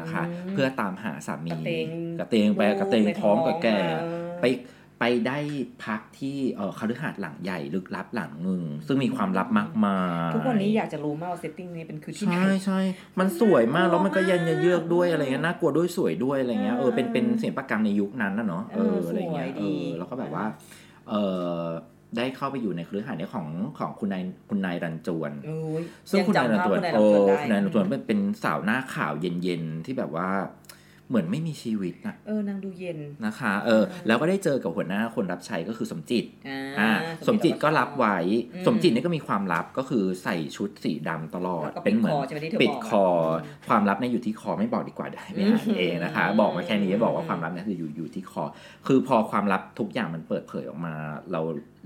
นะคะอืมเพื่อตามหาสามีกระเตงกระเตงไปกระเตงในท้องกับแก่เออไป ไปได้พักที่เออคฤหาสน์หลังใหญ่ลึกลับหลังหนึ่งซึ่งมีความลับมากมายทุกวันนี้อยากจะรู้มากว่า setting นี้เป็นคือที่ไหนใช่ใช่มันสวยมากแล้วมันก็ยะเยือกด้วยอะไรเงี้ยน่ากลัวด้วยสวยด้วยอะไรเงี้ยเออเป็นเป็นศิลปกรรมในยุคนั้นนะเนาะเอออะไรเงี้ยสวยเอดีอแล้วก็แบบว่าเออได้เข้าไปอยู่ในคฤหาสน์เนี่ยของของคุณนายคุณนายรันจวนโอ้ยซึ่งคุณนายยังรันจำภาพจวนคุณนายโอ้รันจวนได้คุณนายรันจวนเป็นเป็นสาวหน้าขาวเย็นๆที่แบบว่า เหมือนไม่มีชีวิตนะเออนางดูเย็นนะคะ เออ แล้วก็ได้เจอกับหัวหน้าคนรับใช้ก็คือสมจิตอ่าอ่าสมจิตก็รับไว้อืมสมจิตนี่ก็มีความลับก็คือใส่ชุดสีดำตลอดแล้วก็เป็นเหมือนปิดคอใช่ไหมที่เธอปิดบอกอะคอ ความลับเนี่ยอยู่ที่คอไม่บอกดีกว่าเดี๋ยวให้ไปอ่านเองนะคะอืมบอกมาแค่นี้บอกว่าความลับเนี่ยคืออยู่อยู่ที่คอ คือพอความลับทุกอย่างมันเปิดเผยออกมา เรา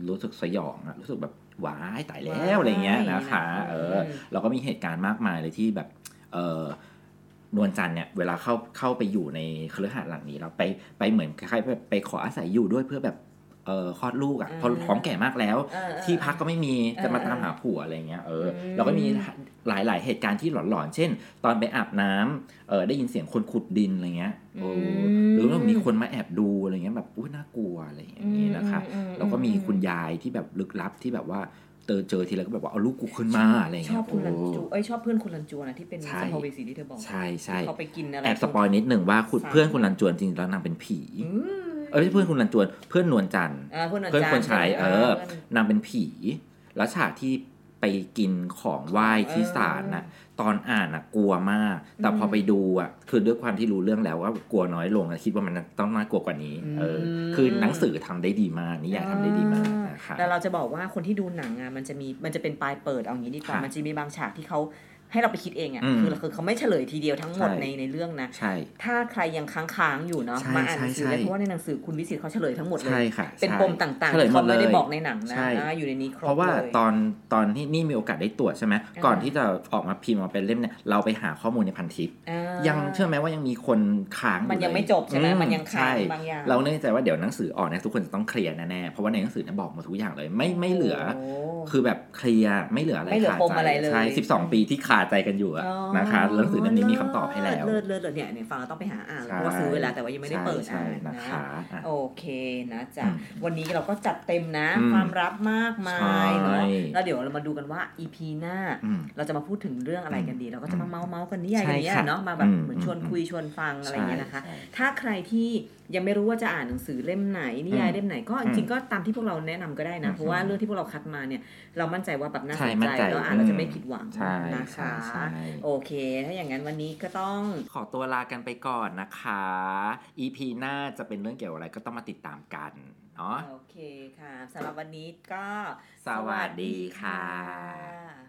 รู้สึกสยองอะรู้สึกแบบว้ายตายแล้วอะไรเงี้ยนะคะ เออเราก็มีเหตุการณ์มากมายเลยที่แบบ เออ นวลจันทร์เนี่ยเวลาเข้าเข้าไปอยู่ในคฤหาสน์หลังนี้เราไปไปเหมือนคล้ายๆไปไปขออาศัยอยู่ด้วยเพื่อแบบเออคลอดลูกอะเพราะท้องแก่มากแล้วเออเออที่พักก็ไม่มีจะมาเออตามหาผัวอะไรเงี้ยเอออมเราก็มีหลายๆเหตุการณ์ที่หลอนๆ เช่น ตอนไปอาบน้ำเออได้ยินเสียงคนขุดดินอะไรเงี้ยเอออมหรือว่ามีคนมาแอบดูอะไรเงี้ยแบบอุ้ยน่ากลัวอะไรอย่างนี้นะคะอืมอืมแล้วก็มีคุณยายที่แบบลึกลับที่แบบว่า เจอเจอทีไรก็แบบว่าเอาลูกกูขึ้นมาอะไรชเงี้อยบคุณลันจูโอ้เอ้ยชอบเพื่อนคุณลันจูนะที่เป็นใช่สัมภเวสีที่เธอบอกใช่ใช่เขาไปกินอะไรแอบสปอยนิดหนึ่งว่าคุณสามเพื่อนคุณรันจวนจริงๆแล้วนางเป็นผีอืมเออไม่ใช่เพื่อนคุณรันจวนเพื่อนนวลจันทร์อ่าเพื่อนเพื่อนคนใช้เออพื่นนางเป็นผี แล้วฉากที่ไปกินของไหว้ที่ศาลน่ะ ตอนอ่านน่ะกลัวมาก แต่พอไปดูอะคือด้วยความที่รู้เรื่องแล้วว่ากลัวน้อยลงแล้วคิดว่ามันต้องน่ากลัวกว่านี้ เออ คือหนังสือทำได้ดีมากนิยายทำได้ดีมากนะคะแต่เราจะบอกว่าคนที่ดูหนังอะมันจะมีมันจะเป็นปลายเปิดเอางี้ดีกว่าค่ะมันจะมีบางฉากที่เขา ให้เราไปคิดเองอะอืมคือคือเขาไม่เฉลยทีเดียวทั้งหมดใช่ในในเรื่องนะใช่ถ้าใครยังค้างๆอยู่เนาะใช่มาอ่านหนังสือใช่เลยเพราะว่าในหนังสือคุณวิสิตเขาเฉลยทั้งหมดเลใช่ยค่ะเป็นใช่ปมต่างๆฉลยที่หมเขาดไม่ได้ลยบอกในหนังนะใช่อ่าอยู่ในนี้ครบเพราะว่าเลยตอนตอนที่นี่มีโอกาสได้ตรวจใช่ไหมอ่าก่อนที่จะออกมาพิมพ์มาเป็นเล่มเนี่ยเราไปหาข้อมูลในพันทิปอ่ายังเชื่อไหมว่ายังมีคนค้างอมันยังเลไม่จบใช่ไหมอืมันยังค้างใช่บางอย่างเราเนื่องใจว่าเดี๋ยวหนังสือออกเนี่ยทุกคนจะต้องเคลียร์แน่ๆเพราะว่าในหนังสือเนี่ยบอกหมดทุกอย่างเลยไม่ไม่เหลือโคือแบบเคลียร์ไม่เหลืออะไรไม่เหลือคาปมใจอะไรเลยใช่12ปีที่คาใจกันอยู่อะอ๋อนะคะหนังสือเล่มนี้มีคำตอบให้แล้วเลิศเลิศเลิศเนี่ยเนี่ยฟังแล้วต้องไปหาอ่านใช่เพราะว่าซื้อไว้แล้วแต่ว่ายังไม่ได้เปิดใช่อ่านใช่นะนะคะอะโอเคนะจ๊ะอืมวันนี้เราก็จัดเต็มนะอืมความรับมากมายเนาะใช่แล้วเดี๋ยวเรามาดูกันว่า EP หน้าอืมเราจะมาพูดถึงเรื่องอะไรกันดี เราก็จะมาอืมเมาส์เมาส์กันนิยายใช่กันเนี้ยค่ะเนาะมาแบบอืมเหมือนชวนอืมคุยชวนฟังอะไรอย่างเงี้ยนะคะใช่ถ้าใครที่ ยังไม่รู้ว่าจะอ่านหนังสือเล่มไหนนิยายอืมเล่มไหนก็จริงๆก็ตามที่พวกเราแนะนำก็ได้นะอืมเพราะว่าเรื่องที่พวกเราคัดมาเนี่ย เรามั่นใจว่าแบบน่าใช่สนมั่ใจนใจแล้วอ่านเราจะอืมไม่ผิดหวังใช่นะใช่คะใช่โอเค ถ้าอย่างนั้นวันนี้ก็ต้องขอตัวลากันไปก่อนนะคะ EP หน้าจะเป็นเรื่องเกี่ยวกับอะไรก็ต้องมาติดตามกันเนาะโอเคค่ะสำหรับวันนี้ก็ สวัสดีค่ะสวัสดีค่ะ